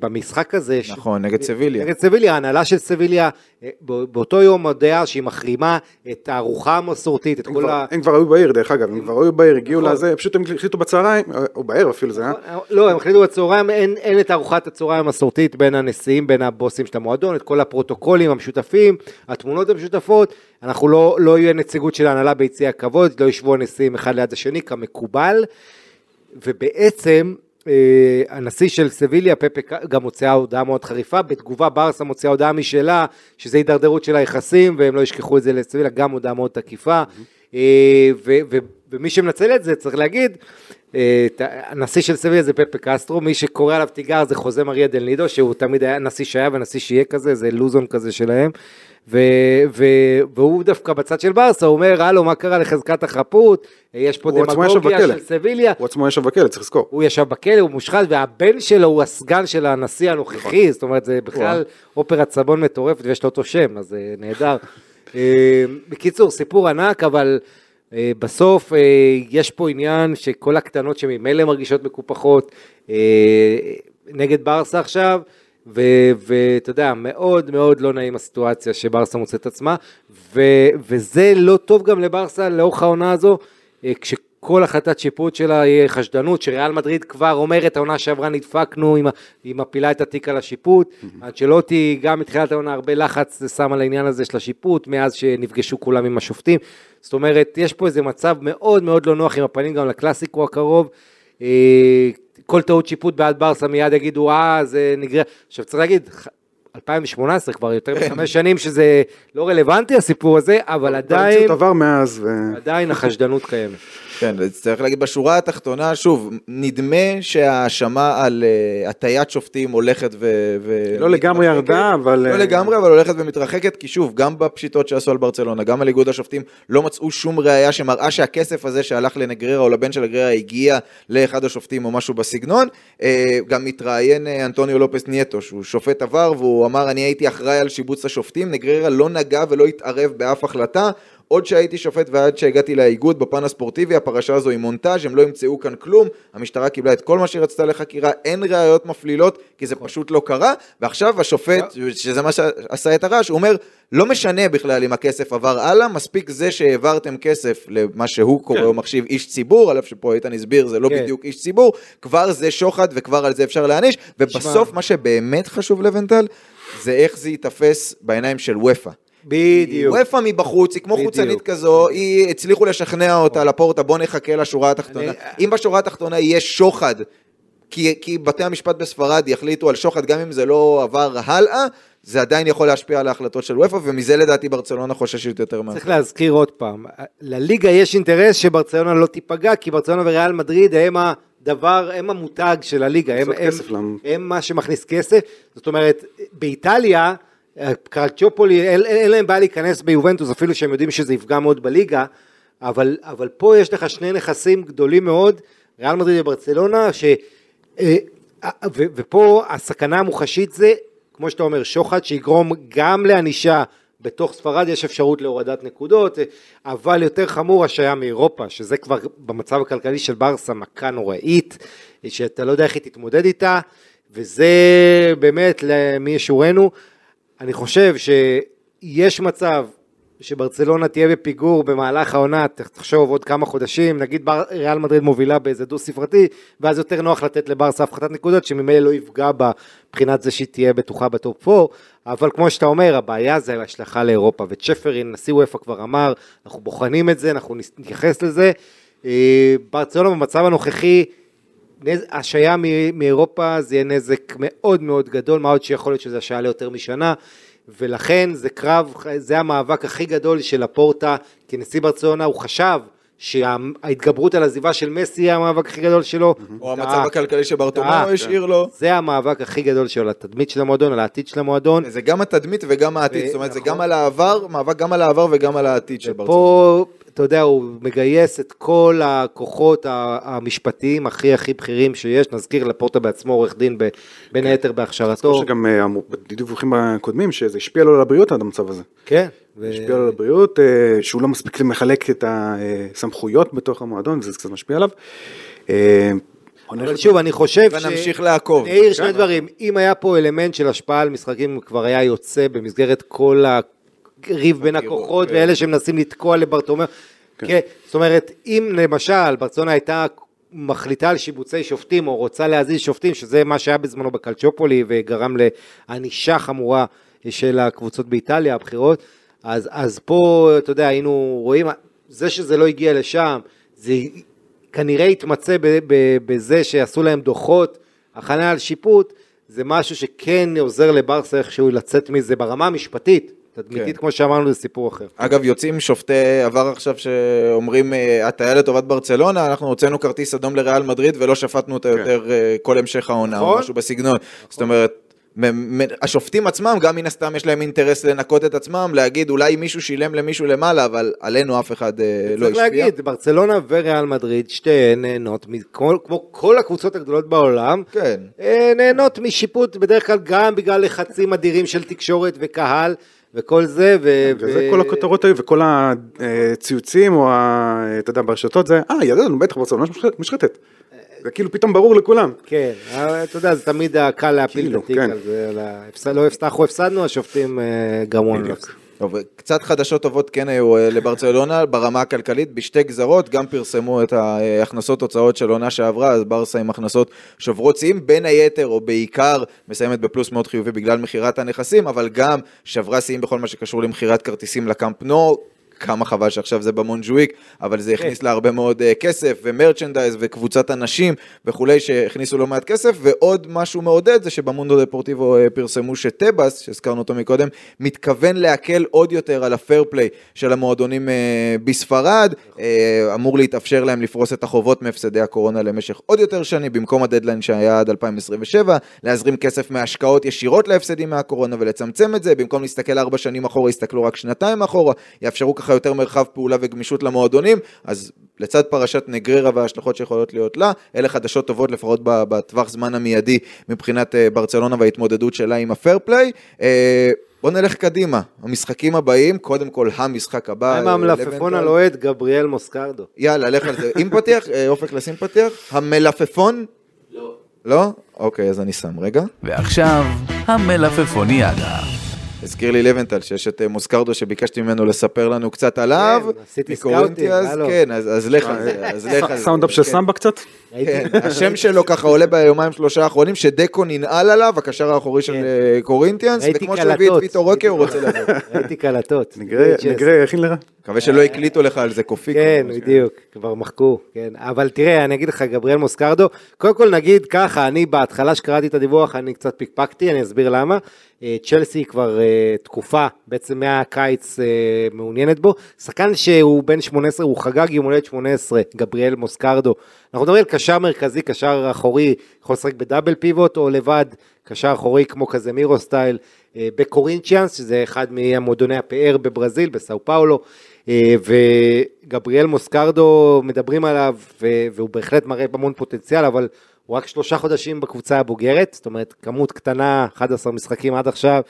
במשחק הזה, ש- נכון, נגד סביליה. נגד סביליה, ההנהלה של סביליה, אה, בא- באותו יום הודיעה שהיא מחרימה את הארוחה המסורתית, את כל כבר- ה... הם כבר היו בעיר דרך אגב, הם כבר היו בעיר, הגיעו נכון. לזה, פשוט הם החליטו בצהריים, או בערב אפילו זה היה, לא, הם החליטו בצהריים, אין, אין את ארוחת הצהריים המסורתית בין הנשיאים, בין הבוסים של המועדון, את כל הפרוטוקולים המשותפים, התמונות המשותפות, אנחנו לא, לא יהיה נציגות של ההנהלה ביציע הכבוד, לא ישבו הנשיאים אחד ליד השני כמקובל, ובעצם אה, הנשיא של סביליה, פפה, ק- גם מוציאה הודעה מאוד חריפה, בתגובה ברסה מוציאה הודעה משלה, שזה הידרדרות של היחסים, והם לא ישכחו את זה לסביליה, גם הודעה מאוד תקיפה, אה, ו- ו- ומי שמנצל את זה, צריך להגיד, אה, הנשיא של סביליה זה פפה קסטרו, מי שקורא עליו תיגר זה חוזה מריה דל נידו, שהוא תמיד היה נשיא שהיה ונשיא שיהיה כזה, זה לוזון כזה שלהם, ו- ו- והוא דווקא בצד של ברסה, הוא אומר, הלו, מה קרה לחזקת החפות, יש פה דמגוגיה. של סביליה, הוא עצמו ישב בכלא, צריך לזכור. הוא ישב בכלא, הוא מושחת, והבן שלו הוא הסגן של הנשיא הנוכחי, זאת אומרת, זה בכלל אופרת סבון מטורפת, ויש לו אותו שם, אז זה נהדר. אה, בקיצור, סיפור ענק, אבל אה, בסוף אה, יש פה עניין שכל הקטנות שממילא מרגישות מקופחות, אה, נגד ברסה עכשיו, ואתה יודע, מאוד מאוד לא נעים הסיטואציה שברסה מוצאת עצמה, ו- וזה לא טוב גם לברסה לאורך העונה הזו, אה, כשכל החלטת שיפוט שלה יהיה חשדנות, שריאל מדריד כבר אומרת, העונה שעברה נדפקנו, היא היא מפילה את התיק על השיפוט, אנצ'לוטי גם מתחילת העונה הרבה לחץ שם על העניין הזה של השיפוט, מאז שנפגשו כולם עם השופטים, זאת אומרת, יש פה איזה מצב מאוד מאוד לא נוח עם הפנים גם לקלאסיקו הקרוב, אה, כל טעות שיפוט בעד ברסה מיד יגידו, אה, זה נגרר. עכשיו צריך להגיד, ח- 2018 כבר יותר מחמש שנים שזה לא רלוונטי הסיפור הזה, אבל עדיין, עדיין החשדנות קיימת. כן, צריך להגיד בשורה התחתונה, שוב, נדמה שההאשמה על אה, הטיית שופטים הולכת ו... ו- לא לגמרי. ירדה, אבל... לא אה, לגמרי, אבל הולכת ומתרחקת, כי שוב, גם בפשיטות שעשו על ברצלונה, גם על איגוד השופטים, לא מצאו שום ראייה שמראה שהכסף הזה שהלך לנגררה או לבן של נגררה הגיע לאחד השופטים או משהו בסגנון. אה, גם מתראיין אה, אנטוניו לופס נייטו, שהוא שופט עבר, והוא אמר, אני הייתי אחראי על שיבוץ השופטים, נגריירה לא נגע ולא התערב באף החלטה. עוד כשהייתי שופט ועד שהגעתי לאיגוד בפן הספורטיבי, הפרשה הזו היא מונטאז', הם לא ימצאו כאן כלום, המשטרה קיבלה את כל מה שהיא רצתה לחקירה, אין ראיות מפלילות, כי זה פשוט לא קרה, ועכשיו השופט, שזה מה שעשה את הרעש, הוא אומר, לא משנה בכלל אם הכסף עבר הלאה, מספיק זה שהעברתם כסף למה שהוא קורא או מחשיב איש ציבור, על אף שפה איתן הסביר, זה לא כן. בדיוק איש ציבור, כבר זה שוחד וכבר על זה אפשר להעניש, ובסוף מה שבאמת חשוב לבנטל, זה איך זה ייתפס בעיניים של וופא. בדיוק. וופא מבחוץ, היא כמו בדיוק. חוצנית כזו, היא הצליחו לשכנע אותה לפורטה, בוא נחכה לשורה התחתונה. אני- אם בשורה התחתונה יהיה שוחד, כי, כי בתי המשפט בספרד יחליטו על שוחד, גם אם זה לא עבר הלאה, זה עדיין יכול להשפיע על ההחלטות של וופא, ומזה לדעתי ברצלונה חוששת יותר מה... צריך להזכיר עוד פעם, לליגה יש אינטרס שברצלונה לא תיפגע, כי ברצלונה וריאל מדריד הם הדבר, הם המותג של הליגה, הם, הם. הם מה שמכניס כסף, זאת אומרת, באיטליה, קרצ'ופולי, אין, אין להם בעיה להיכנס ביובנטוס, אפילו שהם יודעים שזה יפגע מאוד בליגה, אבל, אבל פה יש לך שני נכסים גדולים מאוד, ריאל מדריד וברצלונה, ש... אה, ו- ופה הסכנה המוחשית זה, כמו שאתה אומר, שוחד שיגרום גם לענישה בתוך ספרד, יש אפשרות להורדת נקודות, אבל יותר חמור השעיה מאירופה, שזה כבר במצב הכלכלי של ברסה מכה נוראית, שאתה לא יודע איך היא תתמודד איתה, וזה באמת למי ישורנו. אני חושב שיש מצב שברצלונה תהיה בפיגור במהלך העונה, תחשוב עוד כמה חודשים, נגיד בר, ריאל מדריד מובילה באיזה דו ספרתי, ואז יותר נוח לתת לברסה הפחתת נקודות, שממילא לא יפגע בה מבחינת זה שהיא תהיה בטוחה בטופ 4, אבל כמו שאתה אומר, הבעיה זה השלכה לאירופה, וצ'פרין, נשיא וופא כבר אמר, אנחנו בוחנים את זה, אנחנו נתייחס לזה. אה, ברצלונה במצב הנוכחי, השעיה מאירופה זה יהיה נזק מאוד מאוד גדול, מה עוד שיכול להיות שזה השעיה ליותר משנה. ולכן זה קרב, זה המאבק הכי גדול של הפורטה כנשיא ברצלונה, הוא חשב שההתגברות על עזיבה של מסי היא המאבק הכי גדול שלו. או המצב הכלכלי שברטומו השאיר לו. זה המאבק הכי גדול שלו, על התדמית של המועדון, על העתיד של המועדון. זה גם התדמית וגם העתיד, זאת אומרת זה גם על העבר, מאבק גם על העבר וגם על העתיד של ברצלונה. אתה יודע, הוא מגייס את כל הכוחות המשפטיים הכי הכי בכירים שיש, נזכיר לפורטה בעצמו עורך דין בין היתר בהכשרתו. שגם אה, בדיווחים הקודמים שזה השפיע לו על הבריאות עד המצב הזה. כן. השפיע על הבריאות, אה, שהוא לא מספיק למחלק את הסמכויות בתוך המועדון, וזה קצת משפיע עליו. אה, אבל שוב, אני חושב ש... ונמשיך לעקוב. אני אעיר שני דברים, אם היה פה אלמנט של השפעה על משחקים, כבר היה יוצא במסגרת כל הריב בין הכוחות, כן. ואלה שמנסים לתקוע לברטומר. כן. כן. זאת אומרת, אם למשל ברצונה הייתה מחליטה על שיבוצי שופטים, או רוצה להזיז שופטים, שזה מה שהיה בזמנו בקלצ'ופולי, וגרם לענישה חמורה של הקבוצות באיטליה, הבחירות, אז, אז פה, אתה יודע, היינו רואים, זה שזה לא הגיע לשם, זה כנראה התמצא בזה שעשו להם דוחות, הכנה על שיפוט, זה משהו שכן עוזר לברסה איכשהו לצאת מזה ברמה המשפטית. תדמיתית, כן. כמו שאמרנו, זה סיפור אחר. אגב, יוצאים שופטי עבר עכשיו שאומרים, אה, הטעיה לטובת ברצלונה, אנחנו הוצאנו כרטיס אדום לריאל מדריד ולא שפטנו אותה כן. יותר אה, כל המשך העונה, נכון? או משהו בסגנון. נכון. זאת אומרת, השופטים עצמם, גם מן הסתם יש להם אינטרס לנקות את עצמם, להגיד אולי מישהו שילם למישהו למעלה, אבל עלינו אף אחד אה, לא השפיע. צריך להגיד, ברצלונה וריאל מדריד, שתיהן נהנות, מכל, כמו כל הקבוצות הגדולות בעולם, כן. אה, נהנות משיפוט בדרך כלל גם בגלל לחצים אדירים של תקשורת וקהל. וכל זה, ו... וזה ו... כל הכותרות היו, וכל הציוצים, או ה... אתה יודע, ברשתות זה, אה, ידענו, בטח ברצלונה מושחתת. זה כאילו פתאום ברור לכולם. כן, אתה יודע, זה תמיד קל להפיל את כאילו, התיק כן. על זה, לא הפסדנו, השופטים אה, גרמו לנו. טוב, קצת חדשות טובות כן היו אה, לברצלונה ברמה הכלכלית, בשתי גזרות, גם פרסמו את ההכנסות הוצאות של עונה שעברה, אז ברסה עם הכנסות שוברות שיאים, בין היתר או בעיקר מסיימת בפלוס מאוד חיובי בגלל מכירת הנכסים, אבל גם שברה שיאים בכל מה שקשור למכירת כרטיסים לקאמפ נו, כמה חבל שעכשיו זה במונג'וויק, אבל זה הכניס כן. לה הרבה מאוד uh, כסף ומרצ'נדייז וקבוצת אנשים וכולי שהכניסו לא מעט כסף, ועוד משהו מעודד זה שבמונדו דפורטיבו uh, פרסמו שטבאס, שהזכרנו אותו מקודם, מתכוון להקל עוד יותר על הפייר פליי של המועדונים uh, בספרד, uh, אמור להתאפשר להם לפרוס את החובות מהפסדי הקורונה למשך עוד יותר שנים, במקום הדדליין שהיה עד 2027, להזרים כסף מהשקעות ישירות להפסדים מהקורונה ולצמצם את זה, במקום להסתכל ארבע שנים אחורה, יסתכלו רק שנתיים אחורה, יאפשרו ככה יותר מרחב פעולה וגמישות למועדונים, אז לצד פרשת נגררה וההשלכות שיכולות להיות לה, אלה חדשות טובות לפחות בטווח זמן המיידי מבחינת אה, ברצלונה וההתמודדות שלה עם ה fair play. אה, בוא נלך קדימה, המשחקים הבאים, קודם כל המשחק הבא. עם המלפפון הלוהט, גבריאל מוסקרדו. יאללה, לך על זה. עם פתיח, אה, אופק לשים פתיח, המלפפון? לא. לא? אוקיי, אז אני שם רגע. ועכשיו, המלפפוניאדה. הזכיר לי לבנטל שיש את אה, מוסקרדו שביקשתי ממנו לספר לנו קצת עליו. כן, עשיתי scouting, כן, אז לך על זה, אז לך על זה. sound up של סמבה קצת? כן, השם שלו ככה עולה ביומיים שלושה האחרונים, שדקו ננעל עליו, הקשר האחורי של כן. אה, קורינטיאנס, וכמו שהביא את ויטור רוקר, הוא רוצה לבוא. ראיתי קלטות. נגרה, יכין לך. מקווה שלא הקליטו לך על זה קופי. כן, בדיוק, כבר מחקו, כן. אבל תראה, אני אגיד לך, גבריאל מוסקרדו, קודם כל נגיד ככה, אני בהתחלה שקראתי את הדיווח, אני קצת פיקפקתי, אני אסביר למה. אה, צ'לסי כבר אה, תקופה, בעצם מהקיץ אה, מעוניינת בו. שחקן שהוא בן 18, הוא חגג יום הולדת 18, גבריאל מוסקרדו. אנחנו מדברים על קשר מרכזי, קשר אחורי, יכול לשחק ב double pivot או לבד, קשר אחורי כמו קזמירו style, בקורינצ'יאנס, שזה אחד מהמועדוני הפאר בברזיל, בסאו פאולו. וגבריאל מוסקרדו מדברים עליו, והוא בהחלט מראה המון פוטנציאל, אבל הוא רק שלושה חודשים בקבוצה הבוגרת, זאת אומרת כמות קטנה, 11 משחקים עד עכשיו,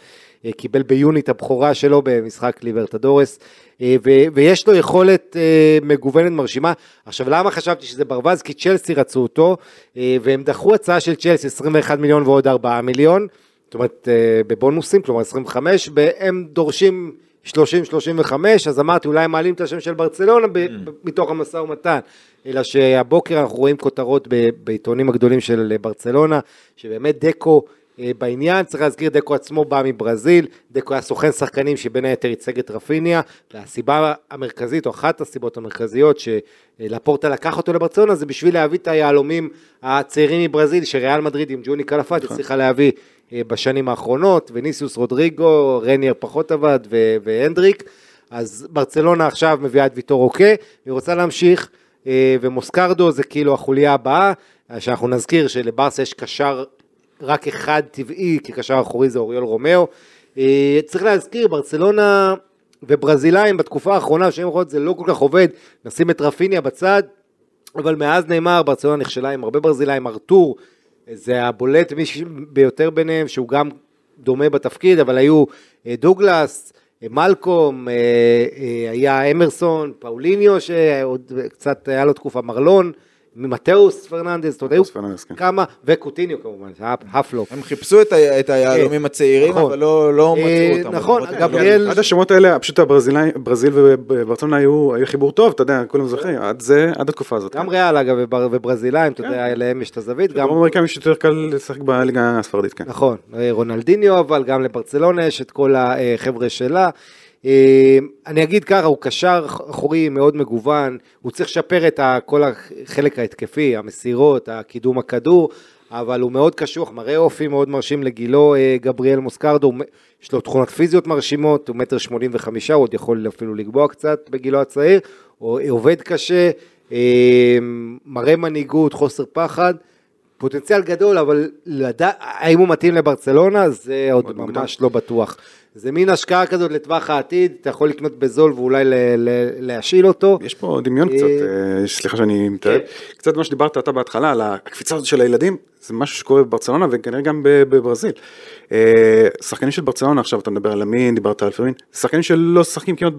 אה, קיבל ביוני את הבכורה שלו במשחק ליברטדורס, אה, ויש לו יכולת אה, מגוונת מרשימה. עכשיו למה חשבתי שזה ברווז? כי צ'לסי רצו אותו, והם דחו הצעה של צ'לסי 21 מיליון ועוד 4 מיליון, זאת אומרת בבונוסים, כלומר 25, והם דורשים 30-35, אז אמרתי אולי מעלים את השם של ברצלונה ב- ב- מתוך המשא ומתן. אלא שהבוקר אנחנו רואים כותרות בעיתונים הגדולים של ברצלונה, שבאמת דקו בעניין, צריך להזכיר, דקו עצמו בא מברזיל, דקו היה סוכן שחקנים שבין היתר ייצג את רפיניה, והסיבה המרכזית, או אחת הסיבות המרכזיות שלפורטה לקח אותו לברצלונה, זה בשביל להביא את היהלומים הצעירים מברזיל, שריאל מדריד עם ג'וני קלפת הצליחה להביא אה, בשנים האחרונות, וניסיוס רודריגו, רניאר פחות עבד, ו- והנדריק, אז ברצלונה עכשיו מביאה את ויטור אוקיי, והיא רוצה להמשיך, אה, ומוסקרדו זה כאילו החוליה הבאה, אה, שאנחנו נזכיר שלברסה יש קשר רק אחד טבעי, כי קשר אחורי זה אוריול רומאו. אה, צריך להזכיר, ברצלונה וברזילאים בתקופה האחרונה, שנים האחרונות זה לא כל כך עובד, נשים את רפיניה בצד, אבל מאז ניימאר, ברצלונה נכשלה עם הרבה ברזילאים, ארתור, זה הבולט ביותר ביניהם, שהוא גם דומה בתפקיד, אבל היו אה, דוגלס, אה, מלקום, היה אמרסון, פאוליניו, שעוד קצת היה לו תקופה, מרלון, מתאוס פרננדס, אתה יודע, כן. כמה, וקוטיניו כמובן, שהיה הפלופ. הם חיפשו את ה- את היהלומים הצעירים, נכון. אבל לא לא מצאו אה, אותם. נכון. גבריאל- עד השמות האלה, פשוט הברזילאי- ברזיל וברצלונה היו היו חיבור טוב, אתה יודע, כולם זוכרים, עד זה, עד התקופה הזאת. גם ריאל אגב ובר- וברזילאים, אתה יודע, להם יש את הזווית, גם האמריקאים יש יותר קל לשחק בליגה הספרדית, כן. נכון, אה, רונלדיניו, אבל גם לברצלונה יש את כל החבר'ה שלה. אה, אני אגיד ככה, הוא קשר אחורי מאוד מגוון, הוא צריך לשפר את כל החלק ההתקפי, המסירות, הקידום הכדור, אבל הוא מאוד קשוח, מראה אופי מאוד מרשים לגילו, אה, גבריאל מוסקרדו, יש לו תכונות פיזיות מרשימות, הוא מטר שמונים וחמישה, הוא עוד יכול אפילו לגבוה קצת בגילו הצעיר, הוא עובד קשה, אה, מראה מנהיגות, חוסר פחד. פוטנציאל גדול, אבל לדע... האם הוא מתאים לברצלונה, זה עוד עוד. ממש לא בטוח. זה מין השקעה כזאת לטווח העתיד, אתה יכול לקנות בזול ואולי ל... ל... להשאיל אותו. יש פה דמיון אה, קצת, אה, סליחה שאני מתאר, קצת מה שדיברת אתה בהתחלה, על הקפיצה הזאת של הילדים, זה משהו שקורה בברצלונה וכנראה גם בברזיל. אה, שחקנים של ברצלונה עכשיו, אתה מדבר על אמין, דיברת על פרמין, שחקנים שלא משחקים כמעט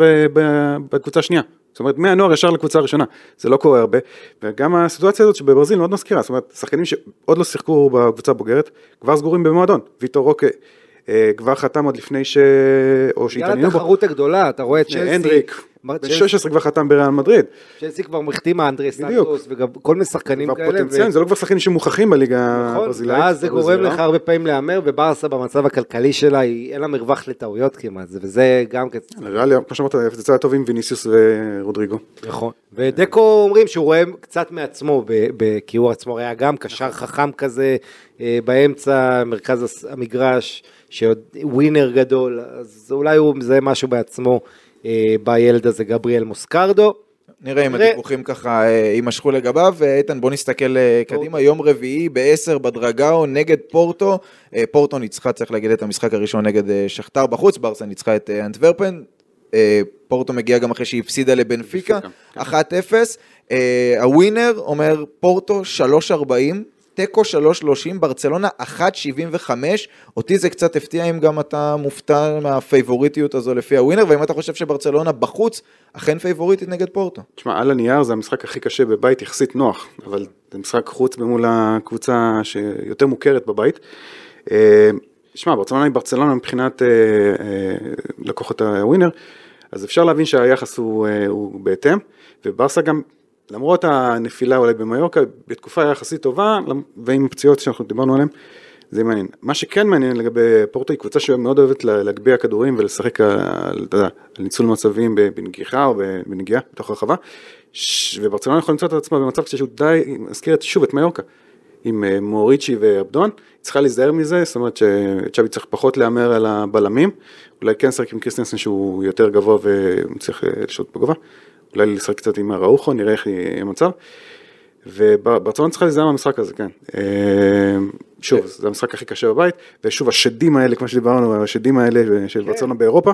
בקבוצה השנייה. זאת אומרת, מהנוער ישר לקבוצה הראשונה, זה לא קורה הרבה, וגם הסיטואציה הזאת שבברזיל מאוד מזכירה, זאת אומרת, שחקנים שעוד לא שיחקו בקבוצה הבוגרת, כבר סגורים במועדון, ויטור רוקה כבר חתם עוד לפני ש... או בגלל שהתעניינו בו, התחרות הגדולה, אתה רואה את צ'לסי, הנדריק, מה- בן צ'לסי- 16 כבר חתם בריאל מדריד, צ'לסי כבר החתימה אנדרי. סנטוס וגם כל מיני שחקנים כאלה. פוטנציאל, זה לא כבר שחקנים שמוכחים בליגה נכון, הברזילאית. ואז זה גורם בברזיל, לך הרבה פעמים להמר, וברסה במצב הכלכלי שלה, אין לה מרווח לטעויות כמעט, זה- וזה גם כן, ריאליה, כמו שאמרת, הפצצה טוב עם ויניסיוס ורודריגו. נכון. ודקו אומרים שהוא רואה קצת מעצמו, כי הוא עצמו היה גם קשר חכם כזה אה, באמצע, מרכז המגרש, שעוד ווינר גדול, אז אולי הוא מזהה משהו בעצמו אה, בילד הזה, גבריאל מוסקרדו. נראה אם. הדיווחים ככה אה, יימשכו לגביו. אה, איתן, בוא נסתכל אה, קדימה. יום רביעי ב-10 בדרגאו נגד פורטו. אה, פורטו ניצחה, צריך להגיד, את המשחק הראשון נגד אה, שכתר בחוץ, ברסה ניצחה את אה, אנטוורפן. אה, פורטו מגיע גם אחרי שהיא הפסידה לבנפיקה, 1-0. אה, הווינר אומר פורטו 3.40. תיקו 3.30, ברצלונה 1.75, אותי זה קצת הפתיע אם גם אתה מופתע מהפייבוריטיות הזו לפי הווינר, והאם אתה חושב שברצלונה בחוץ אכן פייבוריטית נגד פורטו. תשמע, על הנייר זה המשחק הכי קשה בבית יחסית נוח, אבל זה משחק חוץ מול הקבוצה שיותר מוכרת בבית. אה, שמע, ברצלונה היא ברצלונה מבחינת אה, אה, לקוחות הווינר, אז אפשר להבין שהיחס הוא, אה, הוא בהתאם, וברסה גם, למרות הנפילה אולי במיורקה, בתקופה יחסית טובה, ועם פציעות שאנחנו דיברנו עליהן, זה מעניין. מה שכן מעניין לגבי פורטו היא קבוצה שמאוד אוהבת לה- להגביה כדורים ולשחק על, אתה יודע, על ניצול מצבים בנגיחה או בנגיעה בתוך הרחבה, וברצלונה יכולה למצוא את עצמה במצב שהוא די, מזכיר שוב את מיורקה, עם אה, מוריצ'י ועבדון, היא צריכה להיזהר מזה, זאת אומרת שצ'אבי צריך פחות להמר על הבלמים, אולי כן לשחק עם קריסטנסן שהוא יותר גבוה ומצליח אה, לשהות בגובה, אולי לשחק קצת עם הראוכו, נראה איך יהיה המצב. וברצלונה צריכה להיזהר מהמשחק הזה, כן. אה, שוב, זה המשחק הכי קשה בבית, ושוב השדים האלה, כמו שדיברנו, השדים האלה של ברצלונה באירופה,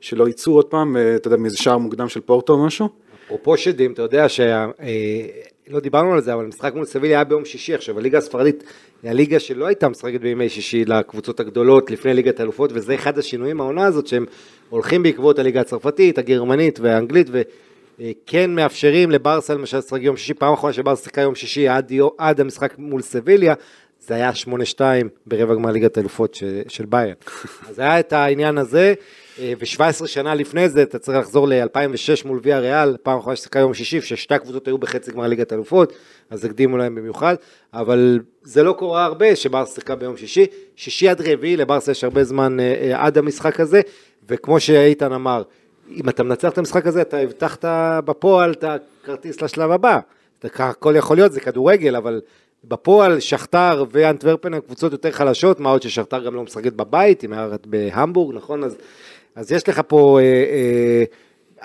שלא יצאו עוד פעם, אה, אתה יודע, מאיזה שער מוקדם של פורטו או משהו. אפרופו שדים, אתה יודע שה... אה, לא דיברנו על זה, אבל המשחק מול סביליה היה ביום שישי עכשיו, הליגה הספרדית היא הליגה שלא הייתה משחקת בימי שישי לקבוצות הגדולות לפני ליגת האלופות, וזה אחד השינויים העונה הזאת, שהם הולכים בעקבות הליגה הצרפתית, הגרמנית והאנגלית, וכן מאפשרים לברסה למשל לשחק יום שישי, פעם אחרונה שברסה שיחקה יום שישי עד, עד המשחק מול סביליה, זה היה 8-2 ברבע גמר ליגת אלופות ש- של ביירן. אז היה את העניין הזה, אה, ו-17 שנה לפני זה, אתה צריך לחזור ל-2006 מול ויה ריאל, פעם אחרונה ששיחקה יום שישי, ששתי הקבוצות היו בחצי גמר ליגת אלופות, אז הקדימו להם במיוחד, אבל זה לא קורה הרבה שברסה שיחקה ביום שישי, שישי עד רביעי, לברסה יש הרבה זמן אה, אה, עד המשחק הזה, וכמו שאיתן אמר, אם אתה מנצח את המשחק הזה, אתה הבטחת בפועל את הכרטיס לשלב הבא. הכל יכול להיות, זה כדורגל, אבל בפועל שכתר ואנטוורפן הן קבוצות יותר חלשות, מה עוד ששכתר גם לא משחקת בבית, היא מארחת בהמבורג, נכון? אז, אז יש לך פה, אה, אה,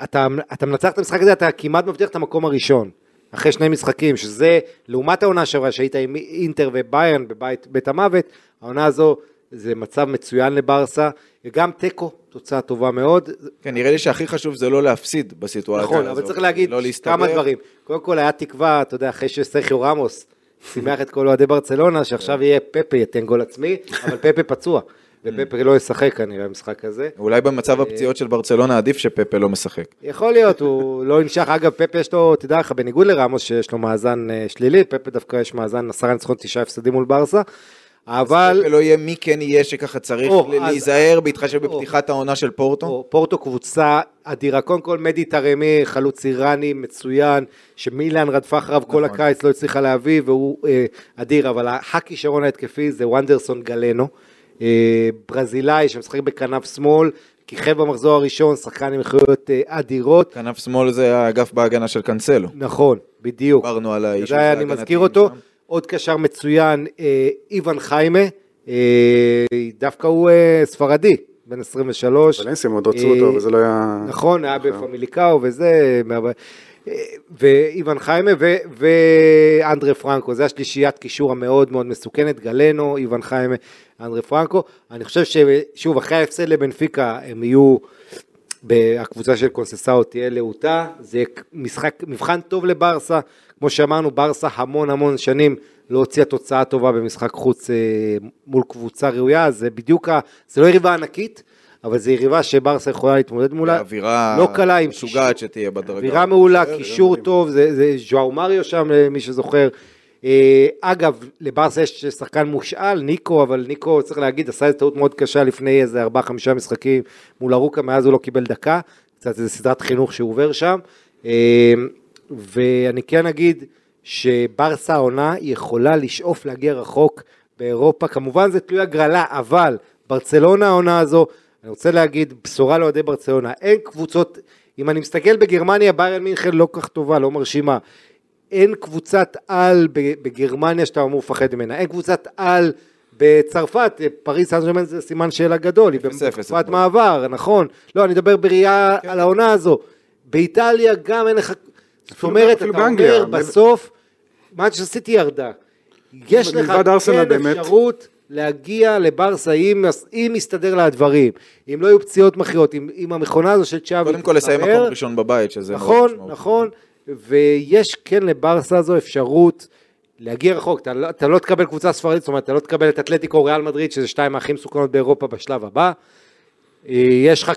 אתה, אתה מנצח את המשחק הזה, אתה כמעט מבטיח את המקום הראשון. אחרי שני משחקים, שזה לעומת העונה שעברה שהיית עם אינטר וביירן בבית בית המוות, העונה הזו זה מצב מצוין לברסה, וגם תיקו, תוצאה טובה מאוד. כן, נראה לי שהכי חשוב זה לא להפסיד בסיטואציה הזאת. נכון, אבל צריך להגיד לא. כמה דברים. קודם כל היה תקווה, אתה יודע, אחרי שסרחיו רמוס שימח את כל אוהדי ברצלונה, שעכשיו יהיה פפה ייתן גול עצמי, אבל פפה פצוע, ופפה לא ישחק כנראה במשחק הזה. אולי במצב הפציעות של ברצלונה עדיף שפפה לא משחק. יכול להיות, הוא לא נמשך, אגב, פפה יש לו, תדע לך, בניגוד לרמוס שיש לו מאזן אה, שלילי, פפה דווקא יש מאזן עשרה ניצחון, תשעה הפסדים מול ברסה, אבל... פפה לא יהיה מי כן יהיה שככה צריך או, ל- אז- להיזהר בהתחשב. בפתיחת העונה של פורטו. או, פורטו קבוצה אדירה, קודם כל מדי טרמי, חלוץ איראני מצוין, שמילאן רדפה אחריו כל נכון. הקיץ, לא הצליחה להביא, והוא אה, אדיר, אבל הכישרון ההתקפי זה וונדרסון גלנו, אה, ברזילאי שמשחק בכנף שמאל, כיכב במחזור הראשון, שחקן עם איכויות אה, אדירות, כנף שמאל זה האגף בהגנה של קנסלו. נכון, בדיוק. דיברנו על האיש זה היה, אני מזכיר אותו. עוד קשר מצוין, אה, איוון חיימה, אה, דווקא הוא אה, ספרדי, בן 23. ולנסיה מאוד רצו אותו, וזה לא היה... נכון, היה בפמיליקאו וזה, ואיוון חיימה ואנדרה פרנקו, זה השלישיית קישור המאוד מאוד מסוכנת, גלנו, איוון חיימה, אנדרה פרנקו. אני חושב ששוב, אחרי ההפסד לבנפיקה הם יהיו, הקבוצה של קונססאו תהיה להוטה, זה משחק, מבחן טוב לברסה, כמו שאמרנו, ברסה המון המון שנים לא הוציאה תוצאה טובה במשחק חוץ אה, מול קבוצה ראויה, זה בדיוק, ה- זה לא יריבה ענקית, אבל זו יריבה שברסה יכולה להתמודד מולה. אווירה לא קלה עם משוגעת שתהיה בדרגה. אווירה מעולה, קישור טוב, זה, זה ז'ואר מריו שם, למי שזוכר. אה, אגב, לברסה יש שחקן מושאל, ניקו, אבל ניקו, צריך להגיד, עשה איזה טעות מאוד קשה לפני איזה 4-5 משחקים מול ארוקה, מאז הוא לא קיבל דקה, קצת איזה סדרת חינוך שהוא עובר שם. ואני כן אגיד שברסה העונה יכולה לשאוף להגיע רחוק באירופה, כמובן זה תלוי הגרלה, אבל ברצלונה העונה הזו, אני רוצה להגיד, בשורה לאוהדי ברצלונה, אין קבוצות, אם אני מסתכל בגרמניה, ביירן מינכן לא כל כך טובה, לא מרשימה. אין קבוצת על בגרמניה שאתה אמור לפחד ממנה, אין קבוצת על בצרפת, פריס סן ג'רמן זה סימן שאלה גדול, היא בתקופת. מעבר, נכון, לא, אני מדבר בראייה כן. על העונה הזו, באיטליה גם אין לך, זאת אומרת, אתה אומר בסוף, מנצ'סטר סיטי ירדה, יש לך כן. אפשרות להגיע לברסה אם, אם יסתדר לה הדברים, אם לא יהיו פציעות מכריעות, אם, אם המכונה הזו של צ'אבי קודם כל לסיים מקום ראשון בבית, שזה נכון. נכון, ויש כן לברסה הזו אפשרות להגיע רחוק, אתה לא, אתה לא תקבל קבוצה ספרדית, זאת אומרת, אתה לא תקבל את אתלטיקו ריאל מדריד, שזה שתיים הכי מסוכנות באירופה בשלב הבא. יש לך,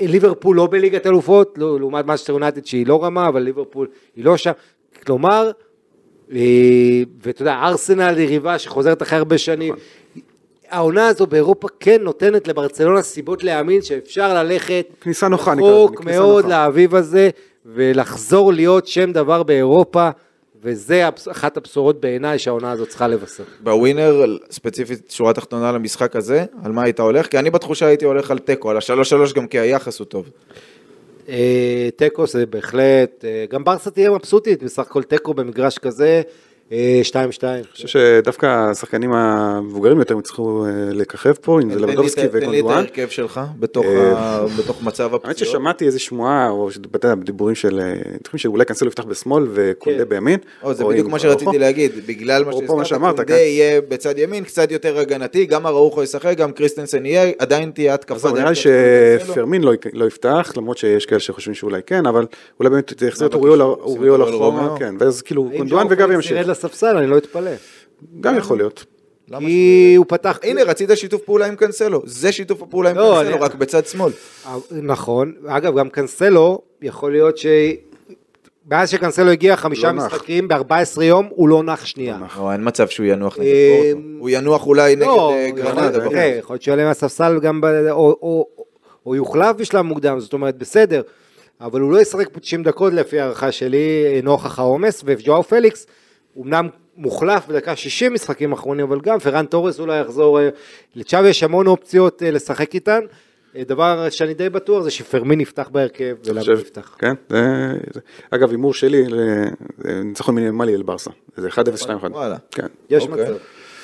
ליברפול לא בליגת אלופות, לא, לעומת מנצ'סטר יונייטד שהיא לא רמה, אבל ליברפול היא לא שם. כלומר, אה, ואתה יודע, ארסנל יריבה שחוזרת אחרי הרבה שנים. העונה הזו באירופה כן נותנת לברצלונה סיבות להאמין שאפשר ללכת כניסה נוחה, רחוק מאוד נוחה. לאביב הזה, ולחזור להיות שם דבר באירופה, וזה אחת הבשורות בעיניי שהעונה הזאת צריכה לבשר. בווינר, ספציפית שורה תחתונה למשחק הזה, על מה היית הולך? כי אני בתחושה הייתי הולך על תיקו, על השלוש שלוש גם כי היחס הוא טוב. אה, תיקו זה בהחלט, אה, גם ברסה תהיה מבסוטית, בסך הכל תיקו במגרש כזה, אה, 2-2. אני חושב שדווקא השחקנים המבוגרים יותר יצטרכו אה, לככב פה, אם זה לבדובסקי את- תן לי את וגונדואן. ההרכב שלך בתוך אה, מצב האמת הפציעות. ששמעתי איזה שמועה, או דיבורים של, אני שאולי קנסלו יפתח בשמאל וקונדה כן. בימין. זה בדיוק מה שרציתי. להגיד, בגלל מה שהזכרת, קונדה כן. יהיה בצד ימין, קצת יותר הגנתי, גם אראוחו ישחק, גם קריסטנסן יהיה, עדיין תהיה התקפה. אז נראה לי. שפרמין לא לא יפתח, למרות שיש כאלה שחושבים שאולי כן, אבל אולי באמת יחזיר את אוריול ואז כאילו גונדואן וגבי ימשיך. ירד לספסל, אני לא אתפלא. גם יכול להיות. כי הוא פתח... הנה, רצית שיתוף פעולה עם קנסלו, זה שיתוף הפעולה עם לא, קנסלו, רק בצד שמאל. נכון, אגב גם קנסלו, יכול להיות ש... מאז שקנסלו הגיע חמישה לא. משחקים ב-14 יום, הוא לא נח שנייה. לא, אין מצב שהוא ינוח נגד אה, פורטו. הוא ינוח אולי נגד לא, אה, יכול- גרנדה. להיות שיעלה מהספסל גם, ב- או- או או יוחלף בשלב מוקדם, זאת אומרת, בסדר. אבל הוא לא ישחק פה 90 דקות לפי הערכה שלי, אה, נוכח העומס, וג'ואו פליקס, אמנם מוחלף בדקה 60 משחקים אחרונים, אבל גם פרן תורס אולי יחזור, אה, לצ'אבי יש המון אופציות אה, לשחק איתן. אה, דבר שאני די בטוח זה שפרמין יפתח בהרכב, חושב- יפתח. כן, זה- אגב, הימור שלי, ניצחון מינימלי על ברסה. זה 1-0, 2-1. וואלה. כן. יש אוקיי. מצב.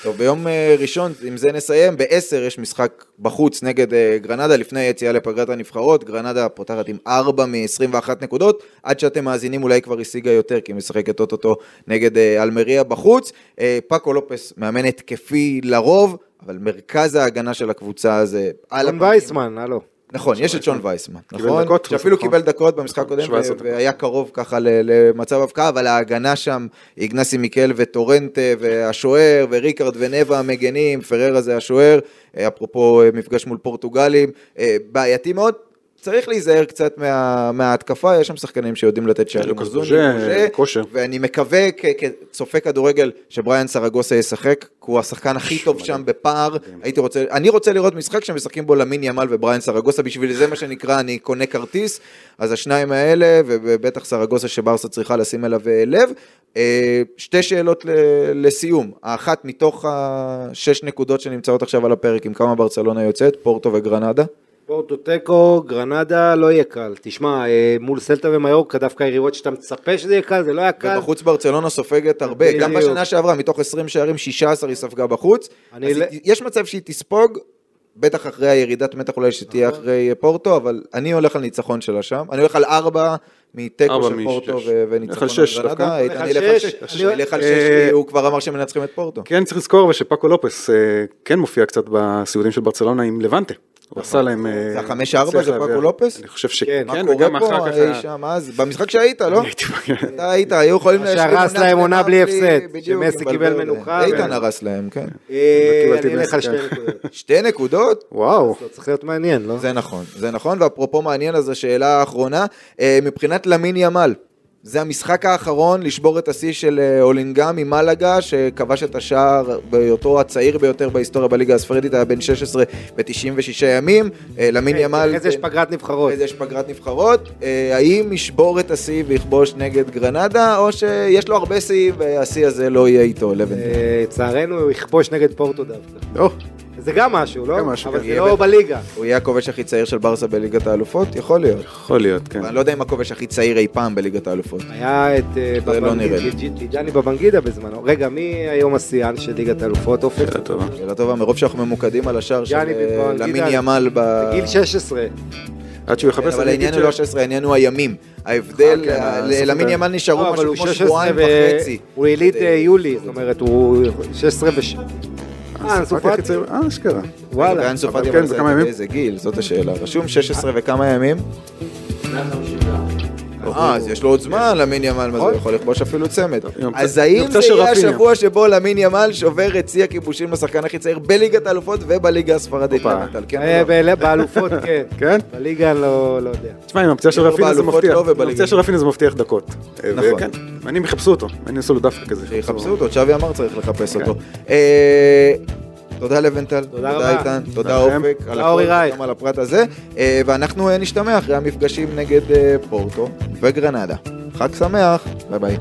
טוב, ביום אה, ראשון, עם זה נסיים, ב-10 יש משחק בחוץ נגד אה, גרנדה, לפני היציאה לפגרת הנבחרות, גרנדה פותחת עם 4 מ-21 נקודות, עד שאתם מאזינים אולי כבר השיגה יותר, כי היא משחקת אוטוטו נגד אה, אלמריה בחוץ. פאקו לופס מאמן התקפי לרוב, אבל מרכז ההגנה של הקבוצה זה על הפנים. וייסמן, הלו. נכון, יש את שון וייסמן, נכון? שאפילו. קיבל דקות במשחק הקודם, 17 דקות. והיה קרוב ככה למצב הבקעה, אבל ההגנה שם, איגנסי מיקל וטורנטה, והשוער, וריקארד ונבה המגנים, פררה זה השוער, אה, אפרופו אה, מפגש מול פורטוגלים, אה, בעייתי מאוד. צריך להיזהר קצת מה, מההתקפה, יש שם שחקנים שיודעים לתת שערים. לוקאס כושר. ואני מקווה כצופה כדורגל שבריאן סרגוסה ישחק, כי הוא השחקן הכי טוב שם בפער. הייתי רוצה, אני רוצה לראות משחק שמשחקים בו למין ימל ובריאן סרגוסה, בשביל זה מה שנקרא, אני קונה כרטיס. אז השניים האלה, ובטח סרגוסה שברסה צריכה לשים אליו אה, לב. אה, שתי שאלות לסיום, האחת מתוך השש נקודות שנמצאות עכשיו על הפרק, עם כמה ברצלונה יוצאת, פורטו וגרנדה. פורטו תיקו, גרנדה לא יהיה קל. תשמע, אה, מול סלטה ומיורקה דווקא יריבות שאתה מצפה שזה יהיה קל, זה לא היה קל. ובחוץ ברצלונה סופגת הרבה, גם בדיוק. בשנה שעברה, מתוך 20 שערים, 16 היא ספגה בחוץ. אני אז ל- היא- יש מצב שהיא תספוג, בטח אחרי הירידת מתח אולי שתהיה נכון. אחרי פורטו, אבל אני הולך על ניצחון שלה שם. אני הולך על 4 מתיקו של. פורטו וניצחון על גרנדה. אני- אלך על שש, אה, כי הוא כבר אמר שמנצחים את פורטו. כן, צריך לזכור אבל שפאקו לופס אה, כן מופיע קצת בסיבודים של ברצלונה עם לבנטה. הוא עשה להם... אה, זה החמש ארבע, הצליח זה להביא- פאקו לופס? אני חושב כן. שכן, כן, וגם אחר כך... אי שם אז? במשחק שהיית, לא? הייתי. אתה היית, היו יכולים... מה להשלים שהרס להם עונה בלי הפסד, שמסי קיבל. מנוחה, איתן ו- הרס להם, כן. אה, אני אלך על מסי, שתי כן. נקודות. שתי נקודות? וואו. זה צריך להיות מעניין, לא? זה נכון, זה נכון, ואפרופו מעניין, אז השאלה האחרונה, אה, מבחינת למין ימל, זה המשחק האחרון לשבור את השיא של אה, אולינגה ממלגה, שכבש את השער בהיותו הצעיר ביותר בהיסטוריה בליגה הספרדית, היה בן 16 ב-96 ימים, אה, למין ימל... אחרי זה יש פגרת נבחרות. אחרי זה יש פגרת נבחרות, אה, האם ישבור את השיא ויכבוש נגד גרנדה, או שיש לו הרבה שיא והשיא הזה לא יהיה איתו. אה, לצערנו הוא יכבוש נגד פורטו דווקא. זה גם משהו, לא? גם משהו, אבל כן. זה לא. בליגה. הוא יהיה הכובש הכי צעיר של ברסה בליגת האלופות? יכול להיות. יכול להיות, כן. אבל אני לא יודע אם הכובש הכי צעיר אי פעם בליגת האלופות. היה את אה, זה לא נראה לי. בבנגידה, בזמנו. רגע, מי היום השיאן של ליגת האלופות? אופק? שאלה טובה. שאלה טובה, מרוב שאנחנו ממוקדים על השער של אה. למין ימל ב... בגיל 16. עד שהוא יחפש... אבל אני העניין הוא לא ש- 16, העניין הוא הימים. ההבדל, אה, כן. למין ימל נשארו לא, אבל משהו כמו 16 שבועיים ו- וחצי. הוא יליד יולי, זאת אומרת, הוא 16 וש... אה. צעיר- אה, אשכרה. וואלה. ואין סופתי, אבל כן, זה בכמה ימים? באיזה גיל, זאת השאלה. רשום 16 וכמה ימים? אה, אז יש לו עוד זמן למין ימל, מה זה נכון. יכול לכבוש אפילו צמד. אז האם זה יהיה. השבוע שבו למין ימל שובר את שיא הכיבושים לשחקן הכי צעיר בליגת האלופות ובליגה הספרדית? כן אה, לא? באל- באלופות כן. כן? בליגה לא לא יודע. תשמע, עם הפציעה של רפינה זה מבטיח. לא עם. הפציעה של רפינה זה מבטיח דקות. אה, נכון. וכן, מעניין יחפשו אותו. מעניין יעשו לו דווקא כזה. שיחפשו אותו, צ'אבי אמר צריך לחפש כן. אותו. תודה לבנטל, תודה. איתן, תודה. אופק, על הכל. גם על הפרט הזה, אה, ואנחנו אה, נשתמע אחרי המפגשים נגד אה, פורטו וגרנדה. חג שמח, ביי ביי.